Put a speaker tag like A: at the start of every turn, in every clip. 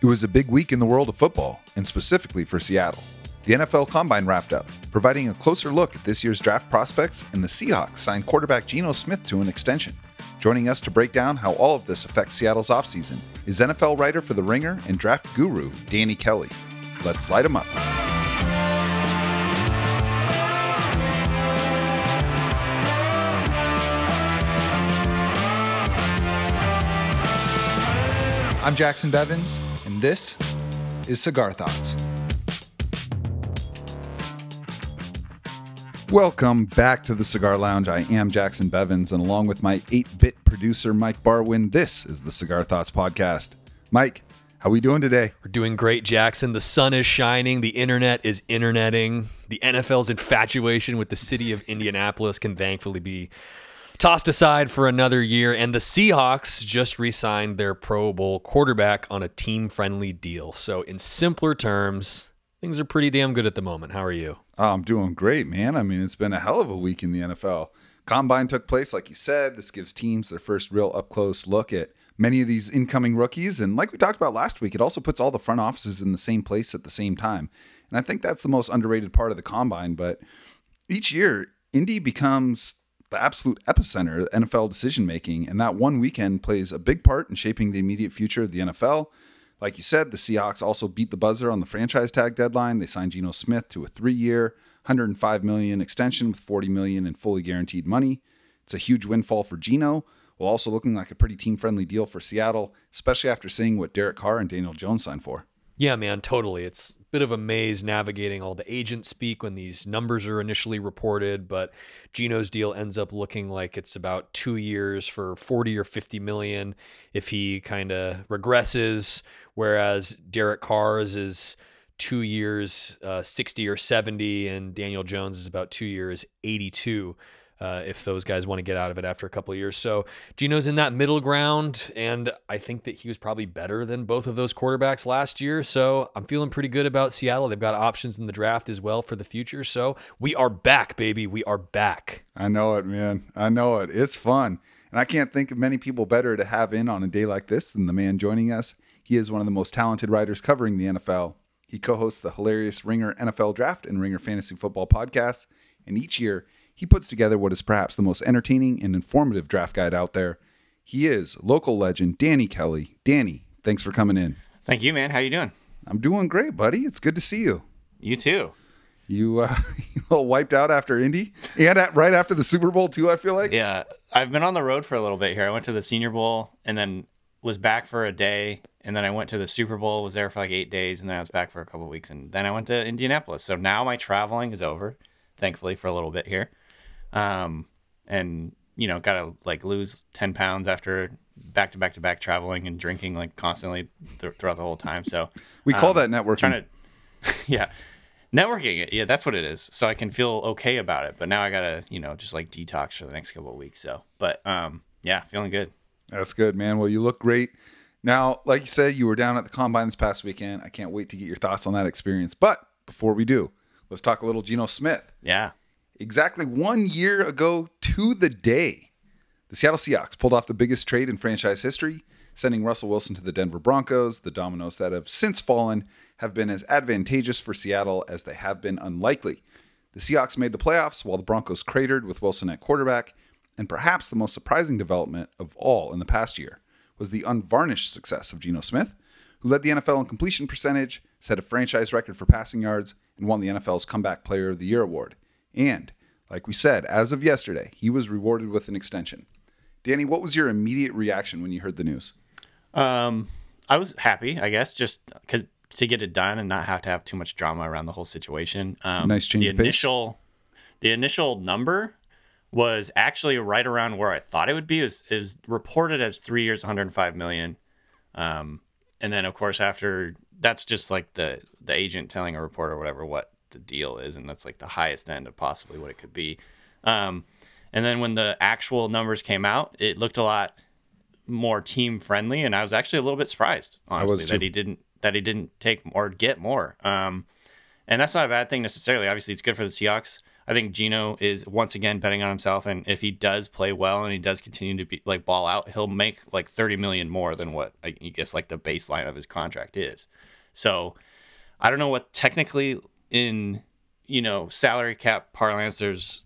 A: It was a big week in the world of football, and specifically for Seattle. The NFL Combine wrapped up, providing a closer look at this year's draft prospects, and the Seahawks signed quarterback Geno Smith to an extension. Joining us to break down how all of this affects Seattle's offseason is NFL writer for The Ringer and draft guru Danny Kelly. Let's light him up.
B: I'm Jackson Bevins, and this is Cigar Thoughts.
A: Welcome back to the Cigar Lounge. I am Jackson Bevins, and along with my 8 bit producer, Mike Barwin, this is the Cigar Thoughts Podcast. Mike, how are we doing today?
C: We're doing great, Jackson. The sun is shining. The internet is interneting. The NFL's infatuation with the city of Indianapolis can thankfully be tossed aside for another year. And the Seahawks just re signed their Pro Bowl quarterback on a team friendly deal. So, in simpler terms, things are pretty damn good at the moment. How are you?
A: Oh, I'm doing great, man. I mean, it's been a hell of a week in the NFL. Combine took place, like you said. This gives teams their first real up close look at many of these incoming rookies. And like we talked about last week, it also puts all the front offices in the same place at the same time. And I think that's the most underrated part of the combine. But each year, Indy becomes the absolute epicenter of NFL decision making. And that one weekend plays a big part in shaping the immediate future of the NFL. Like you said, the Seahawks also beat the buzzer on the franchise tag deadline. They signed Geno Smith to a three-year, 105 million extension with 40 million in fully guaranteed money. It's a huge windfall for Geno, while also looking like a pretty team-friendly deal for Seattle, especially after seeing what Derek Carr and Daniel Jones signed for.
C: Yeah, man, totally. It's bit of a maze navigating all the agent speak when these numbers are initially reported, but Geno's deal ends up looking like it's about two years for 40 or 50 million if he kind of regresses, whereas Derek Carr's is two years, uh, 60 or 70, and Daniel Jones is about two years, 82 uh, if those guys want to get out of it after a couple of years. So Geno's in that middle ground, and I think that he was probably better than both of those quarterbacks last year. So I'm feeling pretty good about Seattle. They've got options in the draft as well for the future. So we are back, baby. We are back.
A: I know it, man. I know it. It's fun. And I can't think of many people better to have in on a day like this than the man joining us. He is one of the most talented writers covering the NFL. He co hosts the hilarious Ringer NFL Draft and Ringer Fantasy Football podcasts. And each year, he puts together what is perhaps the most entertaining and informative draft guide out there. He is local legend Danny Kelly. Danny, thanks for coming in.
D: Thank you, man. How you doing?
A: I'm doing great, buddy. It's good to see you.
D: You too.
A: You uh, you all wiped out after Indy and at, right after the Super Bowl too. I feel like.
D: Yeah, I've been on the road for a little bit here. I went to the Senior Bowl and then was back for a day, and then I went to the Super Bowl. Was there for like eight days, and then I was back for a couple weeks, and then I went to Indianapolis. So now my traveling is over, thankfully for a little bit here um, and you know, gotta like lose ten pounds after back to back to back traveling and drinking like constantly th- throughout the whole time. So
A: we call um, that networking.
D: Trying to, yeah, networking. Yeah, that's what it is. So I can feel okay about it. But now I gotta, you know, just like detox for the next couple of weeks. So, but um, yeah, feeling good.
A: That's good, man. Well, you look great. Now, like you said, you were down at the combine this past weekend. I can't wait to get your thoughts on that experience. But before we do, let's talk a little Geno Smith.
D: Yeah
A: exactly one year ago to the day, the Seattle Seahawks pulled off the biggest trade in franchise history, sending Russell Wilson to the Denver Broncos. The dominoes that have since fallen have been as advantageous for Seattle as they have been unlikely. The Seahawks made the playoffs while the Broncos cratered with Wilson at quarterback, and perhaps the most surprising development of all in the past year was the unvarnished success of Geno Smith, who led the NFL in completion percentage, set a franchise record for passing yards, and won the NFL's Comeback Player of the Year award. And, like we said, as of yesterday, he was rewarded with an extension. Danny, what was your immediate reaction when you heard the news?
D: Um, I was happy, I guess, just because to get it done and not have to have too much drama around the whole situation. Um,
A: nice change.
D: The initial, the initial number was actually right around where I thought it would be. It was, it was reported as three years, 105 million. Um, and then of course after that's just like the the agent telling a reporter or whatever what the deal is, and that's like the highest end of possibly what it could be. Um, and then when the actual numbers came out, it looked a lot more team friendly, and I was actually a little bit surprised, honestly, that he didn't that he didn't take or get more. Um, and that's not a bad thing necessarily. Obviously, it's good for the Seahawks. I think Geno is once again betting on himself, and if he does play well and he does continue to be like ball out, he'll make like thirty million more than what I guess like the baseline of his contract is. So I don't know what technically in you know salary cap parlance there's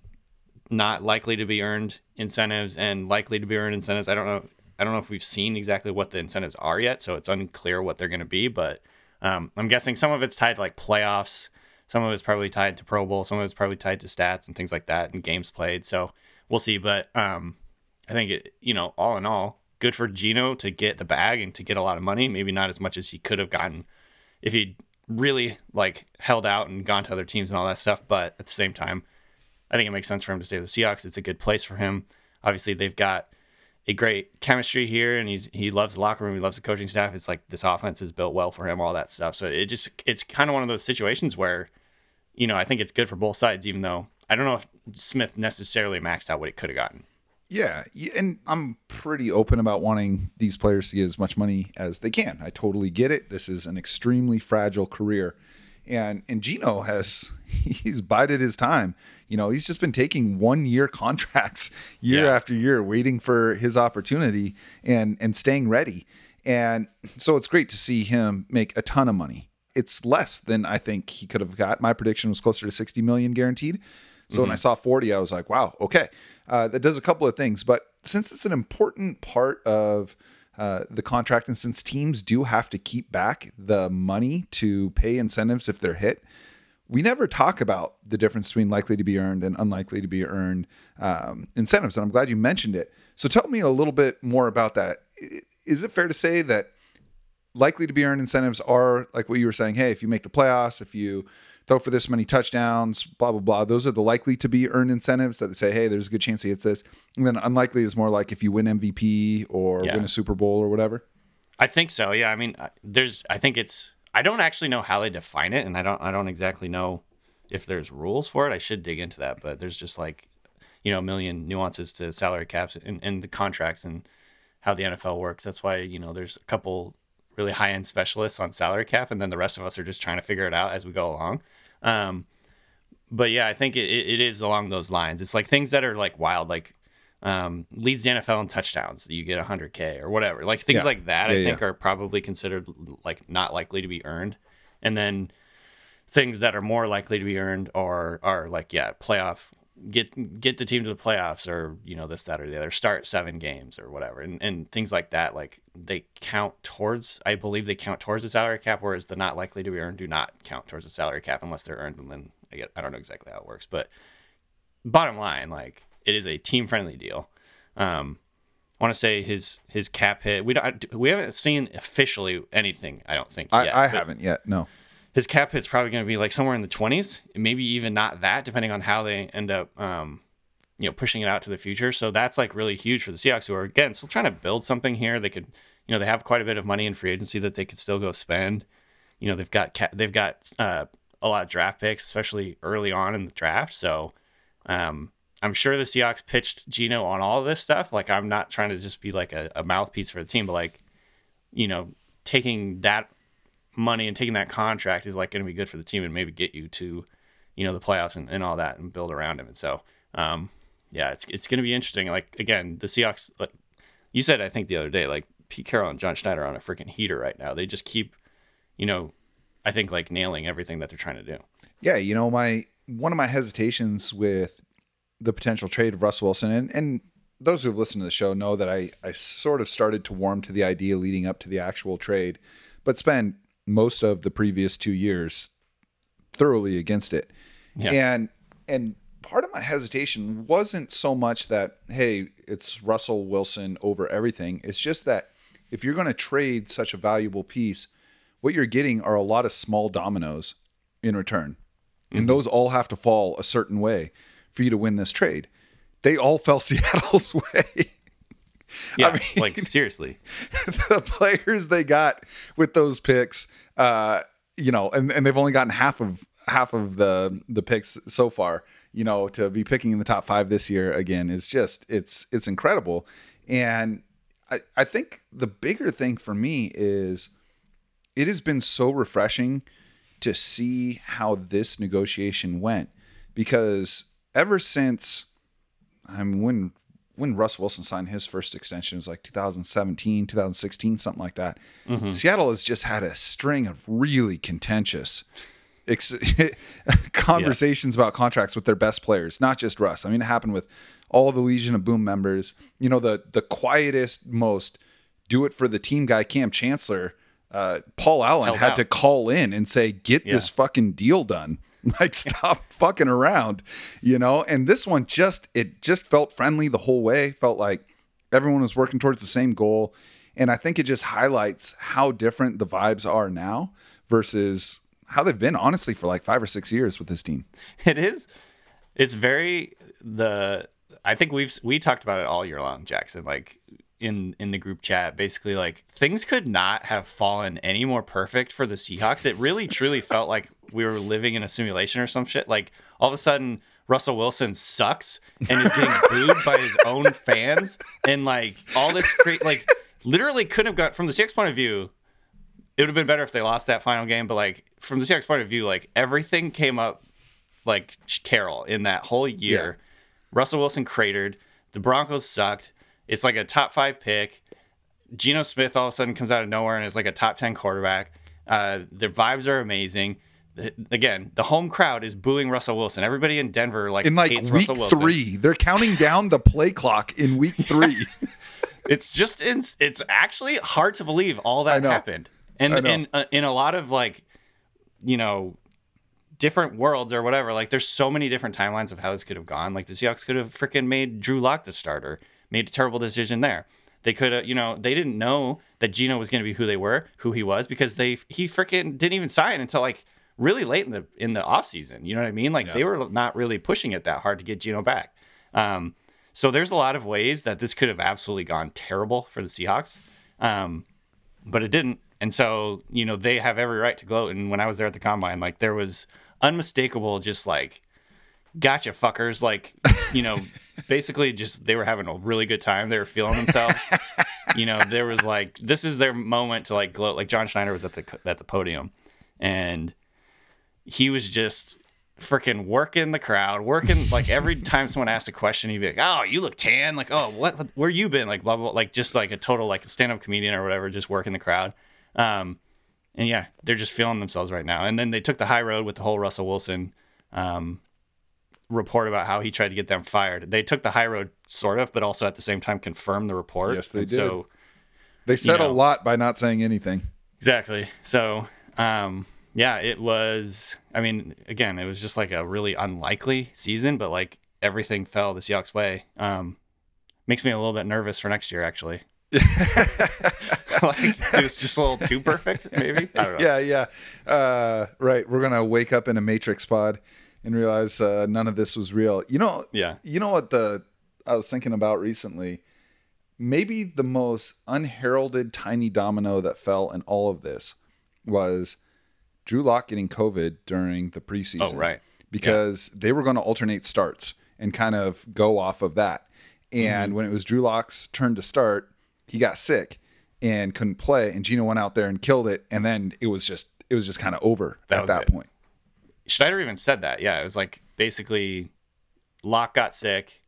D: not likely to be earned incentives and likely to be earned incentives. I don't know. I don't know if we've seen exactly what the incentives are yet, so it's unclear what they're going to be. But um, I'm guessing some of it's tied to like playoffs, some of it's probably tied to Pro Bowl, some of it's probably tied to stats and things like that and games played. So we'll see. But um, I think it, you know, all in all, good for Geno to get the bag and to get a lot of money. Maybe not as much as he could have gotten if he really like held out and gone to other teams and all that stuff. But at the same time, I think it makes sense for him to stay with the Seahawks. It's a good place for him. Obviously, they've got a great chemistry here, and he's he loves the locker room. He loves the coaching staff. It's like this offense is built well for him, all that stuff. So it just it's kind of one of those situations where, you know, I think it's good for both sides. Even though I don't know if Smith necessarily maxed out what he could have gotten.
A: Yeah, and I'm pretty open about wanting these players to get as much money as they can. I totally get it. This is an extremely fragile career. And and Geno has he's bided his time. You know, he's just been taking one year contracts year yeah. after year, waiting for his opportunity and and staying ready. And so it's great to see him make a ton of money. It's less than I think he could have got. My prediction was closer to 60 million guaranteed. So mm-hmm. when I saw 40, I was like, wow, okay. Uh, that does a couple of things. But since it's an important part of uh, the contract, and since teams do have to keep back the money to pay incentives if they're hit, we never talk about the difference between likely to be earned and unlikely to be earned um, incentives. And I'm glad you mentioned it. So tell me a little bit more about that. Is it fair to say that likely to be earned incentives are like what you were saying? Hey, if you make the playoffs, if you throw for this many touchdowns, blah, blah, blah. Those are the likely to be earned incentives that they say, hey, there's a good chance he gets this. And then unlikely is more like if you win MVP or yeah. win a Super Bowl or whatever.
D: I think so. Yeah. I mean, uh, there's, I think it's, I don't actually know how they define it. And I don't, I don't exactly know if there's rules for it. I should dig into that, but there's just like, you know, a million nuances to salary caps and, and the contracts and how the NFL works. That's why, you know, there's a couple really high end specialists on salary cap, and then the rest of us are just trying to figure it out as we go along. Um, but yeah, I think it, it is along those lines. It's like things that are like wild, like um, leads the NFL in touchdowns. You get 100K or whatever. Like things yeah. like that, yeah, I think are probably considered like not likely to be earned. And then things that are more likely to be earned are are like yeah, playoff get get the team to the playoffs or you know this that or the other start seven games or whatever and, and things like that like they count towards i believe they count towards the salary cap whereas the not likely to be earned do not count towards the salary cap unless they're earned and then i get i don't know exactly how it works but bottom line like it is a team friendly deal um I want to say his his cap hit. We don't we haven't seen officially anything. I don't think.
A: Yet, I, I haven't yet. No
D: his cap hit's probably going to be like somewhere in the 20s, maybe even not that, depending on how they end up, um, you know, pushing it out to the future. So that's like really huge for the Seahawks, who are again still trying to build something here. They could, you know, they have quite a bit of money in free agency that they could still go spend. You know, they've got ca- they've got uh, a lot of draft picks, especially early on in the draft. So um, I'm sure the Seahawks pitched Geno on all this stuff. Like I'm not trying to just be like a, a mouthpiece for the team, but like, you know, taking that money and taking that contract is like going to be good for the team and maybe get you to, you know, the playoffs and, and all that and build around him. And so, um, yeah, it's it's going to be interesting. Like again, the Seahawks, like you said, I think the other day, like Pete Carroll and John Schneider on a freaking heater right now. They just keep, you know, I think like nailing everything that they're trying to do.
A: Yeah, you know, my one of my hesitations with the potential trade of Russell Wilson and and those who have listened to the show know that I I sort of started to warm to the idea leading up to the actual trade, but spend most of the previous two years thoroughly against it. Yeah. And and part of my hesitation wasn't so much that hey, it's Russell Wilson over everything. It's just that if you're going to trade such a valuable piece, what you're getting are a lot of small dominoes in return. Mm-hmm. And those all have to fall a certain way for you to win this trade. They all fell Seattle's way.
D: Yeah, I mean, like seriously,
A: the players they got with those picks, uh, you know, and, and they've only gotten half of half of the the picks so far. You know, to be picking in the top five this year again is just it's it's incredible, and I I think the bigger thing for me is it has been so refreshing to see how this negotiation went because ever since I mean when when Russ Wilson signed his first extension it was like 2017, 2016, something like that. Seattle has just had a string of really contentious ex- conversations about contracts with their best players, not just Russ. I mean, it happened with all the Legion of Boom members. You know, the the quietest, most do it for the team guy, Kam Chancellor, uh, Paul Allen
D: Held
A: had
D: out.
A: to call in and say, "Get
D: Yeah.
A: this fucking deal done." Like, stop fucking around, you know. And this one just it just felt friendly the whole way. Felt like everyone was working towards the same goal, and I think it just highlights how different the vibes are now versus how they've been honestly for like five or six years with this team.
D: It is. It's very the. I think we've we talked about it all year long, Jackson. Like in in the group chat, basically like things could not have fallen any more perfect for the Seahawks. It really truly felt like we were living in a simulation or some shit. Like all of a sudden. Russell Wilson sucks and is getting booed by his own fans, and like all this great, like literally couldn't have got from the Seahawks point of view it would have been better if they lost that final game. But like from the Seahawks point of view, like everything came up like Carol in that whole year. Russell Wilson cratered. The Broncos sucked. It's like a top five pick. Geno Smith all of a sudden comes out of nowhere and is like a top ten quarterback. Uh, their vibes are amazing. The- Again, the home crowd is booing Russell Wilson. Everybody in Denver like
A: In like
D: hates
A: week
D: Russell Wilson.
A: three, they're counting down the play clock in week three.
D: it's just it's, it's actually hard to believe all that happened and
A: I know.
D: and uh, in a lot of like you know different worlds or whatever like there's so many different timelines of how this could have gone like the Seahawks could have freaking made Drew Lock the starter made a terrible decision there they could have you know they didn't know that Geno was going to be who they were who he was because they he freaking didn't even sign until like really late in the in the offseason you know what I mean like they were not really pushing it that hard to get Geno back um so there's a lot of ways that this could have absolutely gone terrible for the Seahawks, um, but it didn't. And so you know they have every right to gloat. And when I was there at the combine, like there was unmistakable, just like gotcha fuckers, like you know, basically just they were having a really good time. They were feeling themselves. you know, there was like this is their moment to like gloat. Like John Schneider was at the at the podium, and he was just freaking working the crowd, working like every time someone asked a question, he'd be like, "Oh, you look tan." Like, "Oh, what? Where you been?" Like, blah blah. blah. Like, just like a total like stand up comedian or whatever, just working the crowd. Um, and yeah, they're just feeling themselves right now. And then they took the high road with the whole Russell Wilson um, report about how he tried to get them fired. They took the high road, sort of, but also at the same time confirmed the report.
A: Yes, they
D: And
A: did.
D: So
A: They said a
D: know.
A: lot by not saying anything.
D: Exactly. So, um, yeah, it was. I mean, again, it was just like a really unlikely season, but like everything fell the Seahawks way. Um, makes me a little bit nervous for next year, actually. like it was just a little too perfect, maybe. I don't know.
A: Yeah, yeah. Uh, right. We're gonna wake up in a Matrix pod and realize uh, none of this was real. You know.
D: Yeah.
A: You know what the I was thinking about recently. Maybe the most unheralded tiny domino that fell in all of this was Drew Lock getting COVID during the preseason.
D: Oh, right.
A: Because they were going to alternate starts and kind of go off of that.
D: Mm-hmm.
A: And when it was Drew Lock's turn to start, he got sick and couldn't play. And Geno went out there and killed it. And then it was just it was just kind of over
D: That
A: at that
D: it.
A: point.
D: Schneider even said that. Yeah, it was like basically Lock got sick.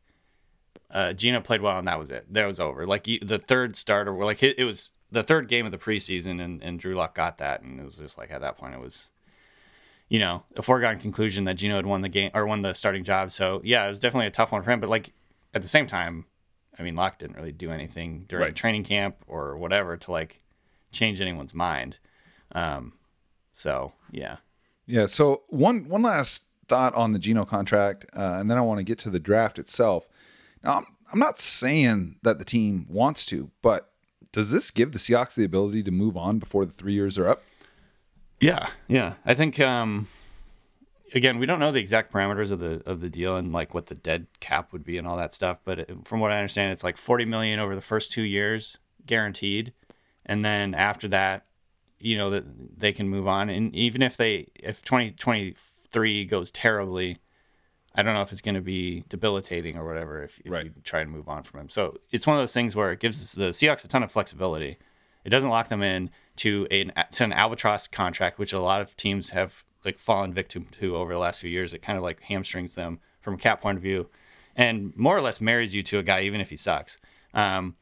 D: Uh, Geno played well, and that was it. That was over. Like you, the third starter, were like it, it was the third game of the preseason, and, and Drew Lock got that, and it was just like at that point, it was, you know, a foregone conclusion that Geno had won the game or won the starting job. So yeah, it was definitely a tough one for him. But like at the same time, I mean, Lock didn't really do anything during
A: Right.
D: training camp or whatever to like change anyone's mind. Um, so yeah.
A: Yeah. So one one last thought on the Geno contract, uh, and then I want to get to the draft itself. Now, I'm, I'm not saying that the team wants to, but does this give the Seahawks the ability to move on before the three years are up?
D: Yeah, yeah. I think um again, we don't know the exact parameters of the of the deal and like what the dead cap would be and all that stuff, but from what I understand it's like 40 million over the first 2 years guaranteed. And then after that, you know that they can move on and even if they if 2023 goes terribly, I don't know if it's going to be debilitating or whatever if, if
A: Right.
D: you try and move on from him. So it's one of those things where it gives the Seahawks a ton of flexibility. It doesn't lock them in to an to an albatross contract, which a lot of teams have like fallen victim to over the last few years. It kind of like hamstrings them from a cap point of view, and more or less marries you to a guy even if he sucks. Um,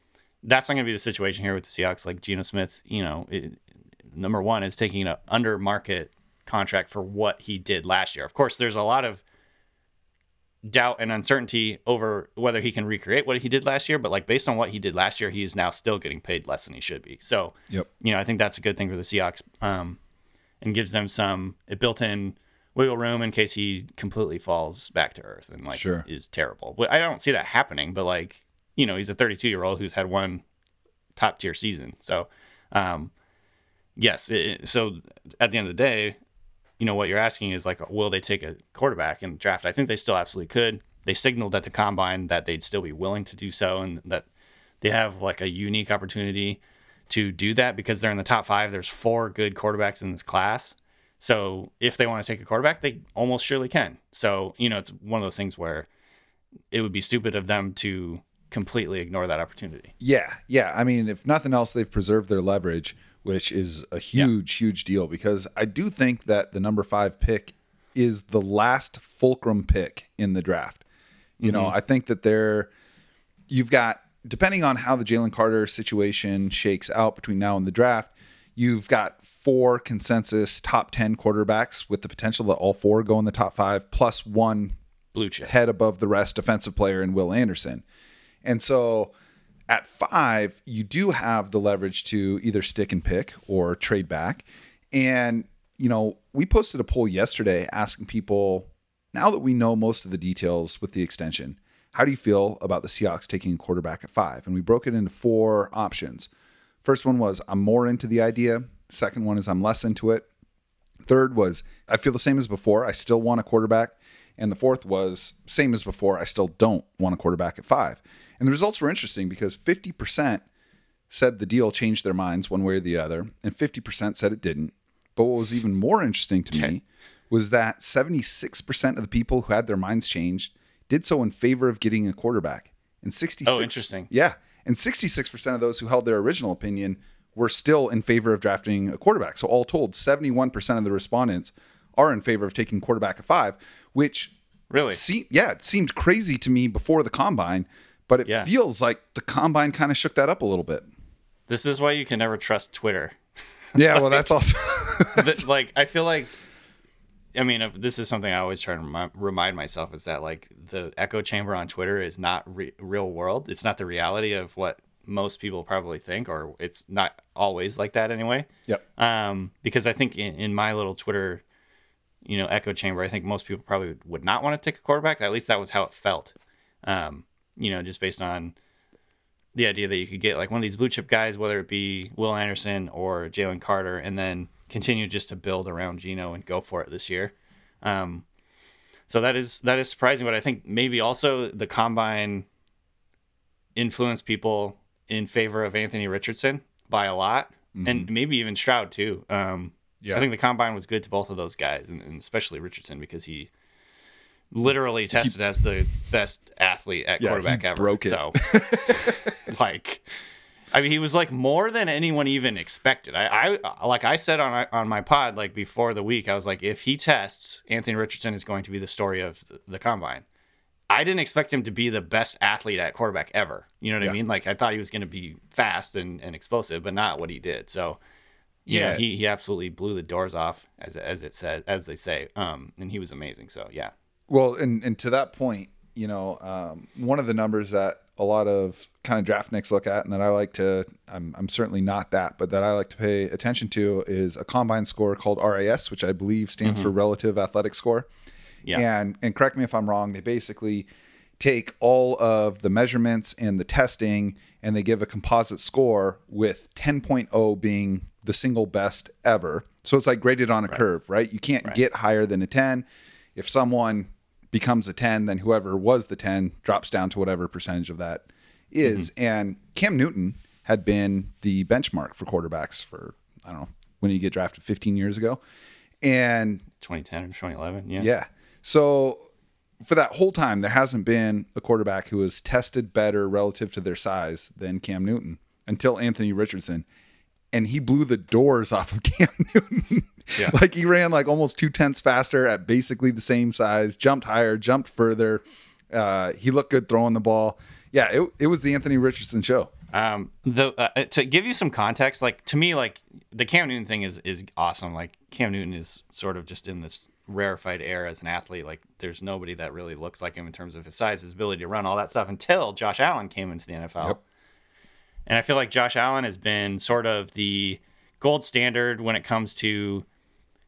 D: that's not going to be the situation here with the Seahawks. Like Geno Smith, you know, it, number one is taking an under market contract for what he did last year. Of course, there's a lot of doubt and uncertainty over whether he can recreate what he did last year, but like based on what he did last year, he is now still getting paid less than he should be. So,
A: Yep.
D: you know, I think that's a good thing for the Seahawks um, and gives them some built in wiggle room in case he completely falls back to earth and like
A: Sure.
D: is terrible. But I don't see that happening, but like, you know, he's a 32 year old who's had one top tier season. So, um, yes. It, so at the end of the day, you know, what you're asking is like, will they take a quarterback in the draft? I think they still absolutely could. They signaled at the combine that they'd still be willing to do so and that they have like a unique opportunity to do that because they're in the top five. There's four good quarterbacks in this class. So if they want to take a quarterback, they almost surely can. So, you know, it's one of those things where it would be stupid of them to completely ignore that opportunity.
A: Yeah, yeah. I mean, if nothing else, they've preserved their leverage, which is a huge, huge deal because I do think that the number five pick is the last fulcrum pick in the draft. You know, mm-hmm. I think that they're, you've got, depending on how the Jalen Carter situation shakes out between now and the draft, you've got four consensus top 10 quarterbacks with the potential that all four go in the top five, plus one
D: Blue chip.
A: head above the rest defensive player in Will Anderson. And so at five, you do have the leverage to either stick and pick or trade back. And, you know, we posted a poll yesterday asking people now that we know most of the details with the extension, how do you feel about the Seahawks taking a quarterback at five? And we broke it into four options. First one was I'm more into the idea. Second one is I'm less into it. Third was I feel the same as before. I still want a quarterback. And the fourth was same as before. I still don't want a quarterback at five. And the results were interesting because 50% said the deal changed their minds one way or the other, and 50% said it didn't. But what was even more interesting to me was that 76% of the people who had their minds changed did so in favor of getting a quarterback. And 66
D: Oh, interesting.
A: Yeah. And 66% of those who held their original opinion were still in favor of drafting a quarterback. So all told, 71% of the respondents are in favor of taking quarterback at 5, which
D: Really?
A: Se- yeah, it seemed crazy to me before the combine, but it
D: Yeah.
A: feels like the combine kind of shook that up a little bit.
D: This is why you can never trust Twitter.
A: Yeah, well, that's also
D: That- like I feel like I mean, if this is something I always try to remind myself is that like the echo chamber on Twitter is not re- real world. It's not the reality of what most people probably think, or it's not always like that anyway.
A: yep.
D: Um, because I think in, in my little Twitter, you know, echo chamber, I think most people probably would not want to take a quarterback. At least that was how it felt. Um, you know, just based on the idea that you could get like one of these blue chip guys, whether it be Will Anderson or Jalen Carter, and then continue just to build around Geno and go for it this year. Um, so that is that is surprising, but I think maybe also the combine influenced people in favor of Anthony Richardson by a lot, and maybe even Stroud too. Um,
A: Mm-hmm. Yeah.
D: I think the combine was good to both of those guys, and, and especially Richardson because he literally tested as the best athlete at
A: Yeah,
D: quarterback
A: he
D: ever.
A: broke it.
D: So, like, I mean, he was like more than anyone even expected. I, I like I said on on my pod like before the week, I was like, if he tests, Anthony Richardson is going to be the story of the, combine. I didn't expect him to be the best athlete at quarterback ever. You know what
A: Yeah.
D: I mean? Like I thought he was going to be fast and, and explosive, but not what he did. So you know,
A: Yeah.
D: he, he absolutely blew the doors off as as it said as they say. Um, and he was amazing. So yeah,
A: Well, and and to that point, you know, um, one of the numbers that a lot of kind of draftniks look at, and that I like to, I'm, I'm certainly not that, but that I like to pay attention to is a combine score called RAS, which I believe stands for Relative Athletic Score.
D: Yeah.
A: And and correct me if I'm wrong. They basically take all of the measurements and the testing, and they give a composite score with 10.0 being the single best ever. So it's like graded on a curve, right? You can't get higher than a 10. If someone becomes a 10, then whoever was the 10 drops down to whatever percentage of that is. Mm-hmm. And Cam Newton had been the benchmark for quarterbacks for, I don't know, when you get drafted 15 years ago. And
D: 2010 or 2011. Yeah.
A: yeah. So for that whole time, there hasn't been a quarterback who has tested better relative to their size than Cam Newton until Anthony Richardson. And he blew the doors off of Cam Newton.
D: Yeah.
A: like he ran like almost two tenths faster at basically the same size, jumped higher, jumped further. Uh, he looked good throwing the ball. Yeah, it, it was the Anthony Richardson show.
D: Um, the uh, to give you some context, like to me, like the Cam Newton thing is is awesome. Like Cam Newton is sort of just in this rarefied air as an athlete. Like there's nobody that really looks like him in terms of his size, his ability to run, all that stuff until Josh Allen came into the NFL.
A: Yep.
D: And I feel like Josh Allen has been sort of the gold standard when it comes to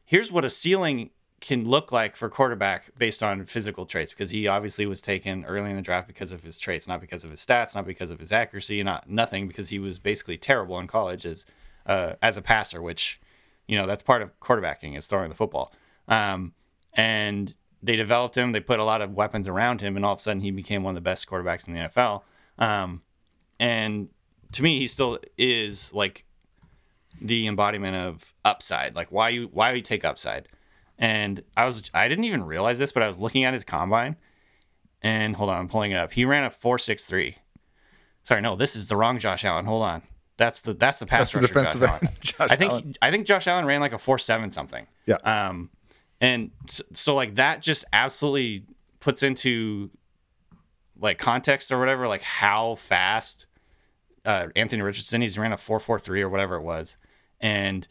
D: here's what a ceiling can look like for quarterback based on physical traits because he obviously was taken early in the draft because of his traits, not because of his stats, not because of his accuracy, not nothing because he was basically terrible in college as uh, as a passer, which you know that's part of quarterbacking is throwing the football. Um, and they developed him, they put a lot of weapons around him, and all of a sudden he became one of the best quarterbacks in the NFL. Um, and to me, he still is like the embodiment of upside. Like why you why you take upside. And I was I didn't even realize this, but I was looking at his combine. And hold on, I'm pulling it up. He ran a four six three. Sorry, no, this is the wrong Josh Allen. Hold on. That's the that's the pass
A: That's the
D: rusher
A: defensive
D: Josh Allen.
A: Josh
D: I think
A: Allen.
D: I think Josh Allen ran like a four seven something.
A: Yeah.
D: Um, and so, so like that just absolutely puts into like context or whatever, like how fast uh, Anthony Richardson he's ran a four four three or whatever it was, and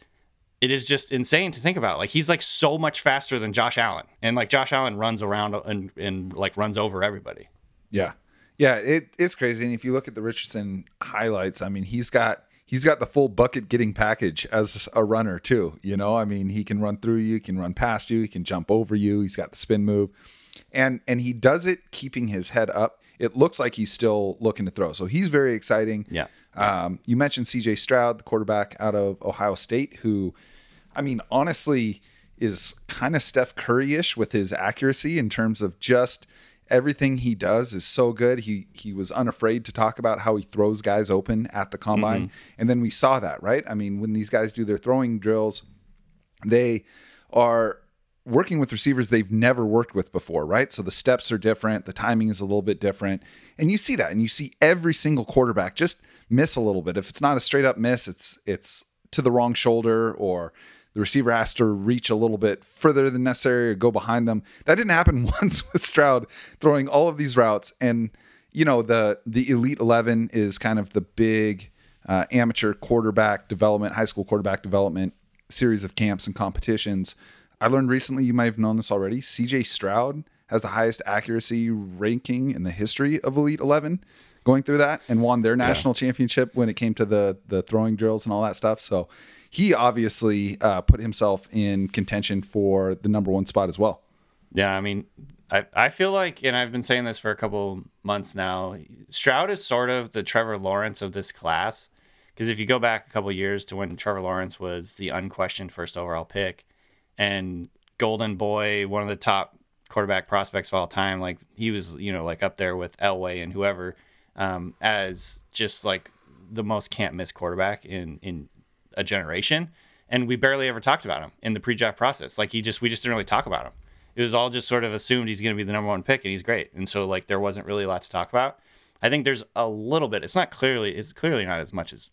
D: it is just insane to think about. Like he's like so much faster than Josh Allen, and like Josh Allen runs around and and like runs over everybody.
A: Yeah. Yeah, it, it's crazy. And if you look at the Richardson highlights, I mean, he's got he's got the full bucket getting package as a runner too. You know, I mean, he can run through you, he can run past you, he can jump over you. He's got the spin move, and and he does it keeping his head up. It looks like he's still looking to throw, so he's very exciting.
D: Yeah.
A: Um, you mentioned C.J. Stroud, the quarterback out of Ohio State, who, I mean, honestly, is kind of Steph Curry-ish with his accuracy in terms of just everything he does is so good. He he was unafraid to talk about how he throws guys open at the combine, and then we saw that, right? I mean, when these guys do their throwing drills, they are working with receivers they've never worked with before, right? So the steps are different, the timing is a little bit different. And you see that and you see every single quarterback just miss a little bit. If it's not a straight up miss, it's it's to the wrong shoulder or the receiver has to reach a little bit further than necessary or go behind them. That didn't happen once with Stroud throwing all of these routes and you know the the elite 11 is kind of the big uh, amateur quarterback development, high school quarterback development series of camps and competitions. I learned recently, you might have known this already. CJ Stroud has the highest accuracy ranking in the history of Elite 11 going through that and won their national championship when it came to the the throwing drills and all that stuff. So he obviously uh, put himself in contention for the number one spot as well.
D: Yeah, I mean, I, I feel like, and I've been saying this for a couple months now, Stroud is sort of the Trevor Lawrence of this class. Because if you go back a couple years to when Trevor Lawrence was the unquestioned first overall pick and Golden Boy, one of the top quarterback prospects of all time, like he was, you know, like up there with Elway and whoever, um, as just like the most can't miss quarterback in in a generation. And we barely ever talked about him in the pre-draft process. Like he just, we just didn't really talk about him it was all just sort of assumed he's going to be the number one pick and he's great. And so like there wasn't really a lot to talk about. I think there's a little bit. It's not clearly. It's clearly not as much as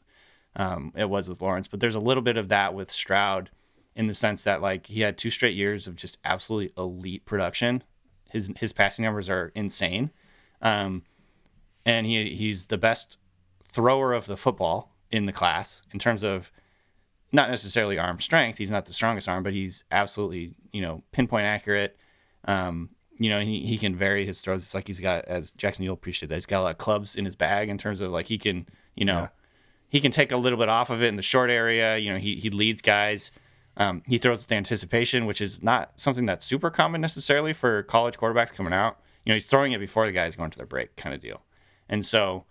D: um, it was with Lawrence, but there's a little bit of that with Stroud in the sense that like he had two straight years of just absolutely elite production. His his passing numbers are insane, um, and he he's the best thrower of the football in the class in terms of not necessarily arm strength. He's not the strongest arm, but he's absolutely, you know, pinpoint accurate. Um, you know, he, he can vary his throws. It's like he's got, as Jackson, you'll appreciate that. He's got a lot of clubs in his bag in terms of like he can, you know,
A: Yeah.
D: he can take a little bit off of it in the short area. You know, he, he leads guys. Um, he throws with anticipation, which is not something that's super common necessarily for college quarterbacks coming out. You know, he's throwing it before the guys go into their break kind of deal. And so,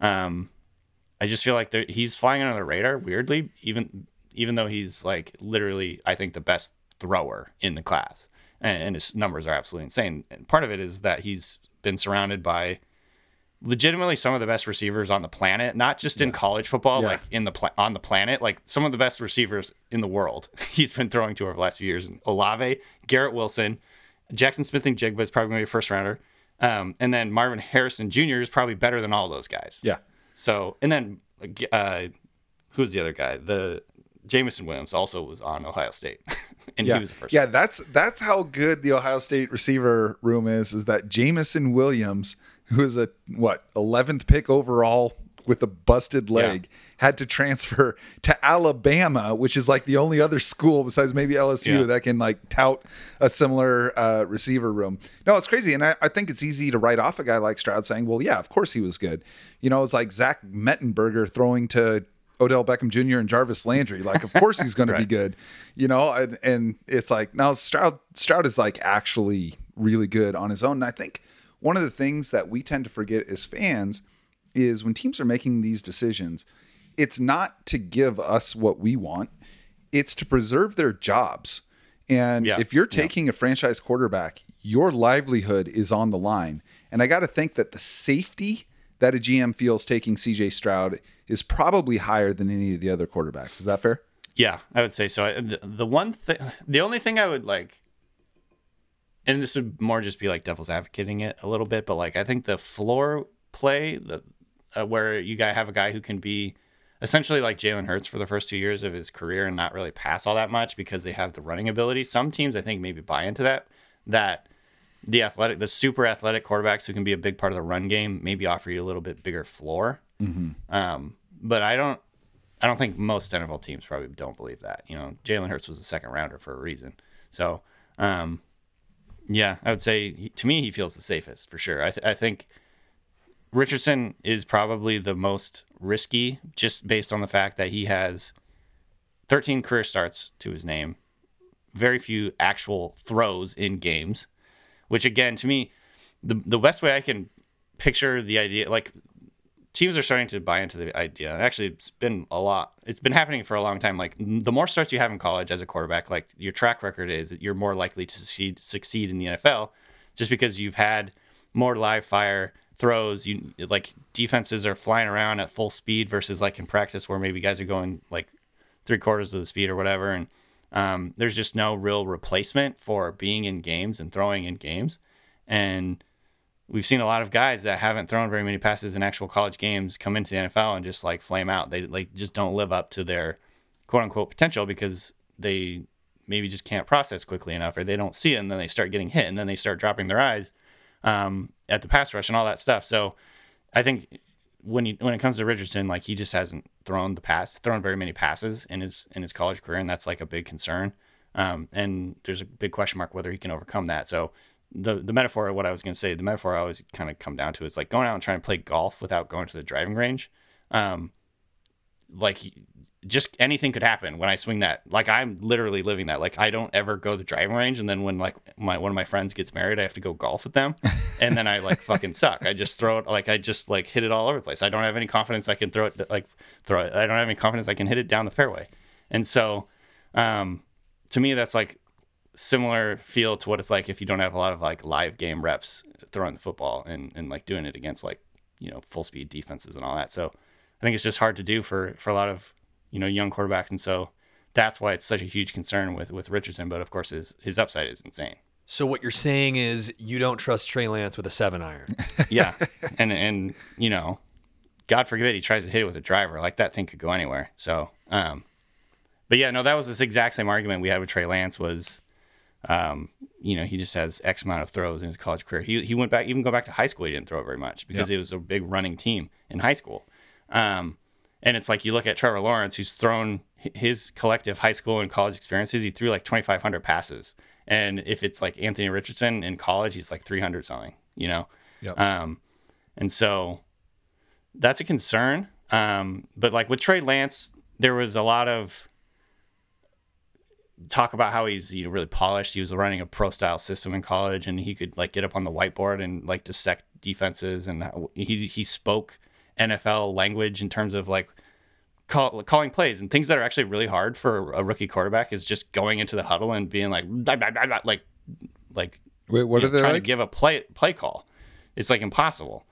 D: um, I just feel like he's flying under the radar weirdly, even even though he's like literally, I think the best thrower in the class, and, and his numbers are absolutely insane. And part of it is that he's been surrounded by legitimately some of the best receivers on the planet, not just in college football,
A: Yeah.
D: like in the pla- on the planet, like some of the best receivers in the world. He's been throwing to over the last few years. And Olave, Garrett Wilson, Jaxon Smith-Njigba is probably going to be a first rounder. Um, and then Marvin Harrison Jr. is probably better than all those guys.
A: Yeah.
D: So, and then uh, who's the other guy? The Jameson Williams also was on Ohio State, and
A: yeah,
D: he was the first.
A: yeah. That's that's how good the Ohio State receiver room is. Is that Jameson Williams, who is a what eleventh pick overall with a busted leg, had to transfer to Alabama, which is like the only other school besides maybe LSU
D: Yeah.
A: that can like tout a similar uh, receiver room. No, it's crazy, and I, I think it's easy to write off a guy like Stroud saying, "Well, yeah, of course he was good." You know, it's like Zach Mettenberger throwing to Odell Beckham Jr. and Jarvis Landry. Like, of course he's going to be good, you know. And, and it's like now Stroud Stroud is like actually really good on his own. And I think one of the things that we tend to forget as fans is when teams are making these decisions, it's not to give us what we want; it's to preserve their jobs. And
D: Yeah.
A: if you're taking a franchise quarterback, your livelihood is on the line. And I got to think that the safety that a GM feels taking CJ Stroud is probably higher than any of the other quarterbacks. Is that fair?
D: Yeah, I would say so. I- The, the one thing, the only thing I would like, and this would more just be like devil's advocating it a little bit, but like I think the floor play, the uh, where you guys have a guy who can be essentially like Jalen Hurts for the first two years of his career and not really pass all that much because they have the running ability. Some teams I think maybe buy into that. That the athletic, the super athletic quarterbacks who can be a big part of the run game maybe offer you a little bit bigger floor. Um, but I don't, I don't think most NFL teams probably don't believe that. You know, Jalen Hurts was a second rounder for a reason. So, um, yeah, I would say he- to me he feels the safest for sure. I, th- I think Richardson is probably the most risky, just based on the fact that he has 13 career starts to his name, very few actual throws in games, which again to me, the the best way I can picture the idea like teams are starting to buy into the idea. And actually, it's been a lot. It's been happening for a long time. Like the more starts you have in college as a quarterback, like your track record is, you're more likely to succeed succeed in the NFL, just because you've had more live fire throws. You like defenses are flying around at full speed versus like in practice where maybe guys are going like three quarters of the speed or whatever, and um, there's just no real replacement for being in games and throwing in games, and we've seen a lot of guys that haven't thrown very many passes in actual college games come into the NFL and just like flame out. They like just don't live up to their quote unquote potential because they maybe just can't process quickly enough or they don't see it and then they start getting hit and then they start dropping their eyes um, at the pass rush and all that stuff. So I think when he, when it comes to Richardson, like he just hasn't thrown the pass, thrown very many passes in his in his college career, and that's like a big concern. Um, and there's a big question mark whether he can overcome that. So the the metaphor, of what I was going to say, the metaphor I always kind of come down to is like going out and trying to play golf without going to the driving range. Um, like just anything could happen when I swing that. Like I'm literally living that. Like I don't ever go to the driving range, and then when like my one of my friends gets married, I have to go golf with them, and then I like fucking suck. I just throw it like I just like hit it all over the place. I don't have any confidence I can throw it like throw it. I don't have any confidence I can hit it down the fairway, and so um, to me that's like similar feel to what it's like if you don't have a lot of like live game reps throwing the football and and like doing it against like you know full speed defenses and all that. So I think it's just hard to do for for a lot of you know young quarterbacks, and so that's why it's such a huge concern with with Richardson. But of course, his his upside is insane.
C: So what you're saying is you don't trust Trey Lance with a seven iron.
D: Yeah, and and you know, God forbid he tries to hit it with a driver like that thing could go anywhere. So, um, but yeah, no, that was this exact same argument we had with Trey Lance was. Um, you know, he just has X amount of throws in his college career. He, he went back, even go back to high school, he didn't throw very much because it was a big running team in high school. Um, and it's like you look at Trevor Lawrence, who's thrown his collective high school and college experiences, he threw like 2,500 passes. And if it's like Anthony Richardson in college, he's like 300 something, you know?
A: Yep.
D: Um, and so that's a concern. Um, but like with Trey Lance, there was a lot of talk about how he's you know really polished. He was running a pro style system in college, and he could like get up on the whiteboard and like dissect defenses. And he he spoke NFL language in terms of like call, calling plays and things that are actually really hard for a rookie quarterback is just going into the huddle and being like "Blah, blah, blah, blah," like like
A: Wait, what are
D: know,
A: they
D: trying
A: like?
D: to give a play play call. It's like impossible.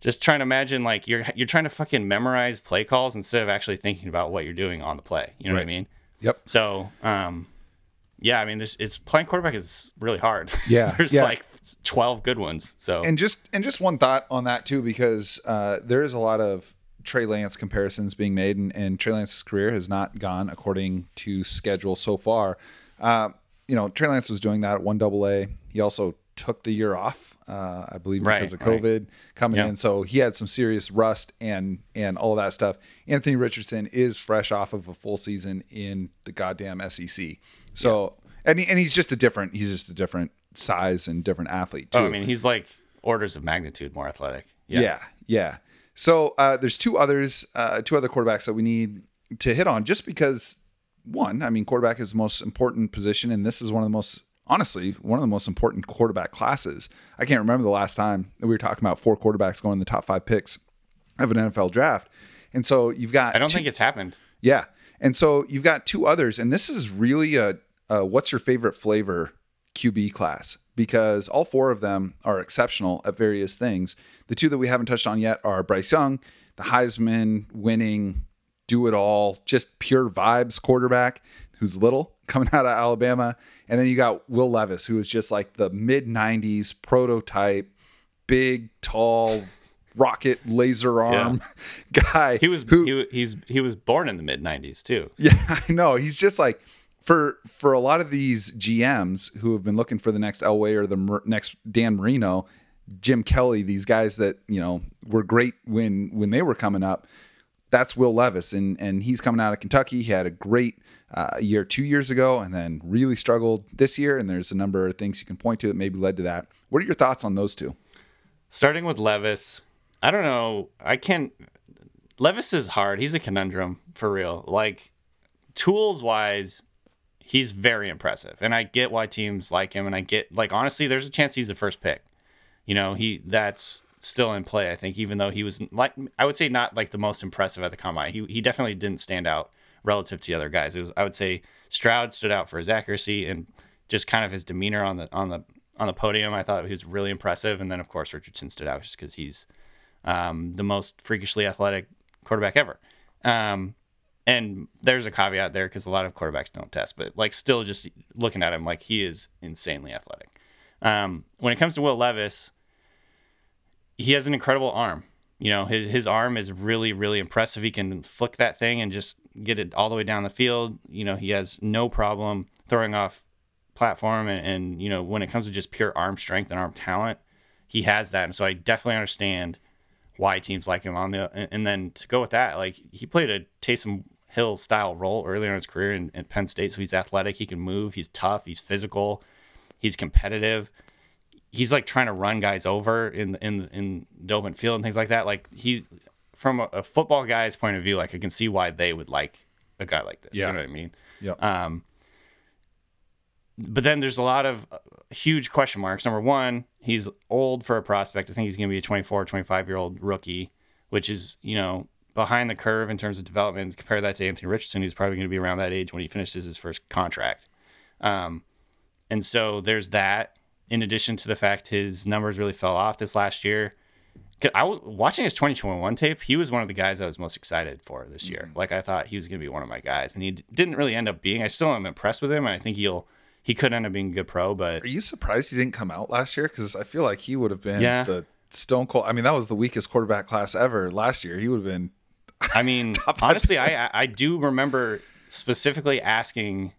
D: Just trying to imagine like you're you're trying to fucking memorize play calls instead of actually thinking about what you're doing on the play. You know what I mean?
A: Yep.
D: So, um, yeah, I mean, this it's playing quarterback is really hard.
A: Yeah,
D: there's
A: yeah.
D: like twelve good ones. So
A: and just and just one thought on that too because uh, there is a lot of Trey Lance comparisons being made, and, and Trey Lance's career has not gone according to schedule so far. Uh, you know, Trey Lance was doing that at one double A. He also took the year off, uh, I believe,
D: Right,
A: because of
D: right.
A: COVID coming
D: Yeah.
A: in. So he had some serious rust and and all that stuff. Anthony Richardson is fresh off of a full season in the goddamn SEC. So and he, and he's just a different he's just a different size and different athlete too.
D: Oh, I mean, he's like orders of magnitude more athletic.
A: Yeah, yeah. So uh, there's two others, uh, two other quarterbacks that we need to hit on, just because one, I mean, quarterback is the most important position, and this is one of the most, honestly, one of the most important quarterback classes. I can't remember the last time that we were talking about four quarterbacks going in the top five picks of an NFL draft, and so you've got.
D: I don't
A: two-
D: think it's happened.
A: yeah. And so you've got two others, and this is really a, a what's your favorite flavor QB class because all four of them are exceptional at various things. The two that we haven't touched on yet are Bryce Young, the Heisman winning, do it all, just pure vibes quarterback who's little coming out of Alabama. And then you got Will Levis, who is just like the mid 90s prototype, big, tall, rocket laser arm guy.
D: He was
A: who,
D: he, he's he was born in the mid '90s too.
A: yeah, I know. He's just like for for a lot of these GMs who have been looking for the next Elway or the next Dan Marino, Jim Kelly, these guys that you know were great when when they were coming up. That's Will Levis, and and he's coming out of Kentucky. He had a great uh, year two years ago, and then really struggled this year. And there's a number of things you can point to that maybe led to that. What are your thoughts on those two?
D: Starting with Levis, I don't know. I can't. Levis is hard. He's a conundrum for real. Like tools wise, he's very impressive, and I get why teams like him. And I get like honestly, there's a chance he's the first pick. You know, he that's still in play. I think even though he was like I would say not like the most impressive at the combine. He he definitely didn't stand out relative to the other guys. It was I would say Stroud stood out for his accuracy and just kind of his demeanor on the on the on the podium. I thought he was really impressive, and then of course Richardson stood out just because he's um, the most freakishly athletic quarterback ever. Um, and there's a caveat there because a lot of quarterbacks don't test, but like still just looking at him, like he is insanely athletic. Um, when it comes to Will Levis, he has an incredible arm. You know, his his arm is really really impressive. He can flick that thing and just get it all the way down the field. You know, he has no problem throwing off platform and, and you know when it comes to just pure arm strength and arm talent, he has that. And so I definitely understand why teams like him on the and, and then to go with that, like he played a Taysom Hill style role earlier in his career in, in Penn State. So he's athletic, he can move, he's tough, he's physical, he's competitive. He's like trying to run guys over in in in the open field and things like that. Like he, from a, a football guy's point of view, like I can see why they would like a guy like this.
A: Yeah.
D: You know what I mean?
A: Yeah.
D: Um, but then there's a lot of uh, huge question marks. Number one, he's old for a prospect. I think he's going to be a 24, 25 year old rookie, which is, you know, behind the curve in terms of development. Compare that to Anthony Richardson, who's probably going to be around that age when he finishes his first contract. Um, and so there's that. In addition to the fact his numbers really fell off this last year. I was watching his 2021 tape. He was one of the guys I was most excited for this year. Mm-hmm. Like I thought he was going to be one of my guys, and he d- didn't really end up being. I still am impressed with him, and I think he'll he could end up being a good pro. But
A: Are you surprised he didn't come out last year? Because I feel like he would have been
D: Yeah.
A: the stone cold. I mean, that was the weakest quarterback class ever last year. He would have been
D: I mean, honestly, I- I do remember specifically asking.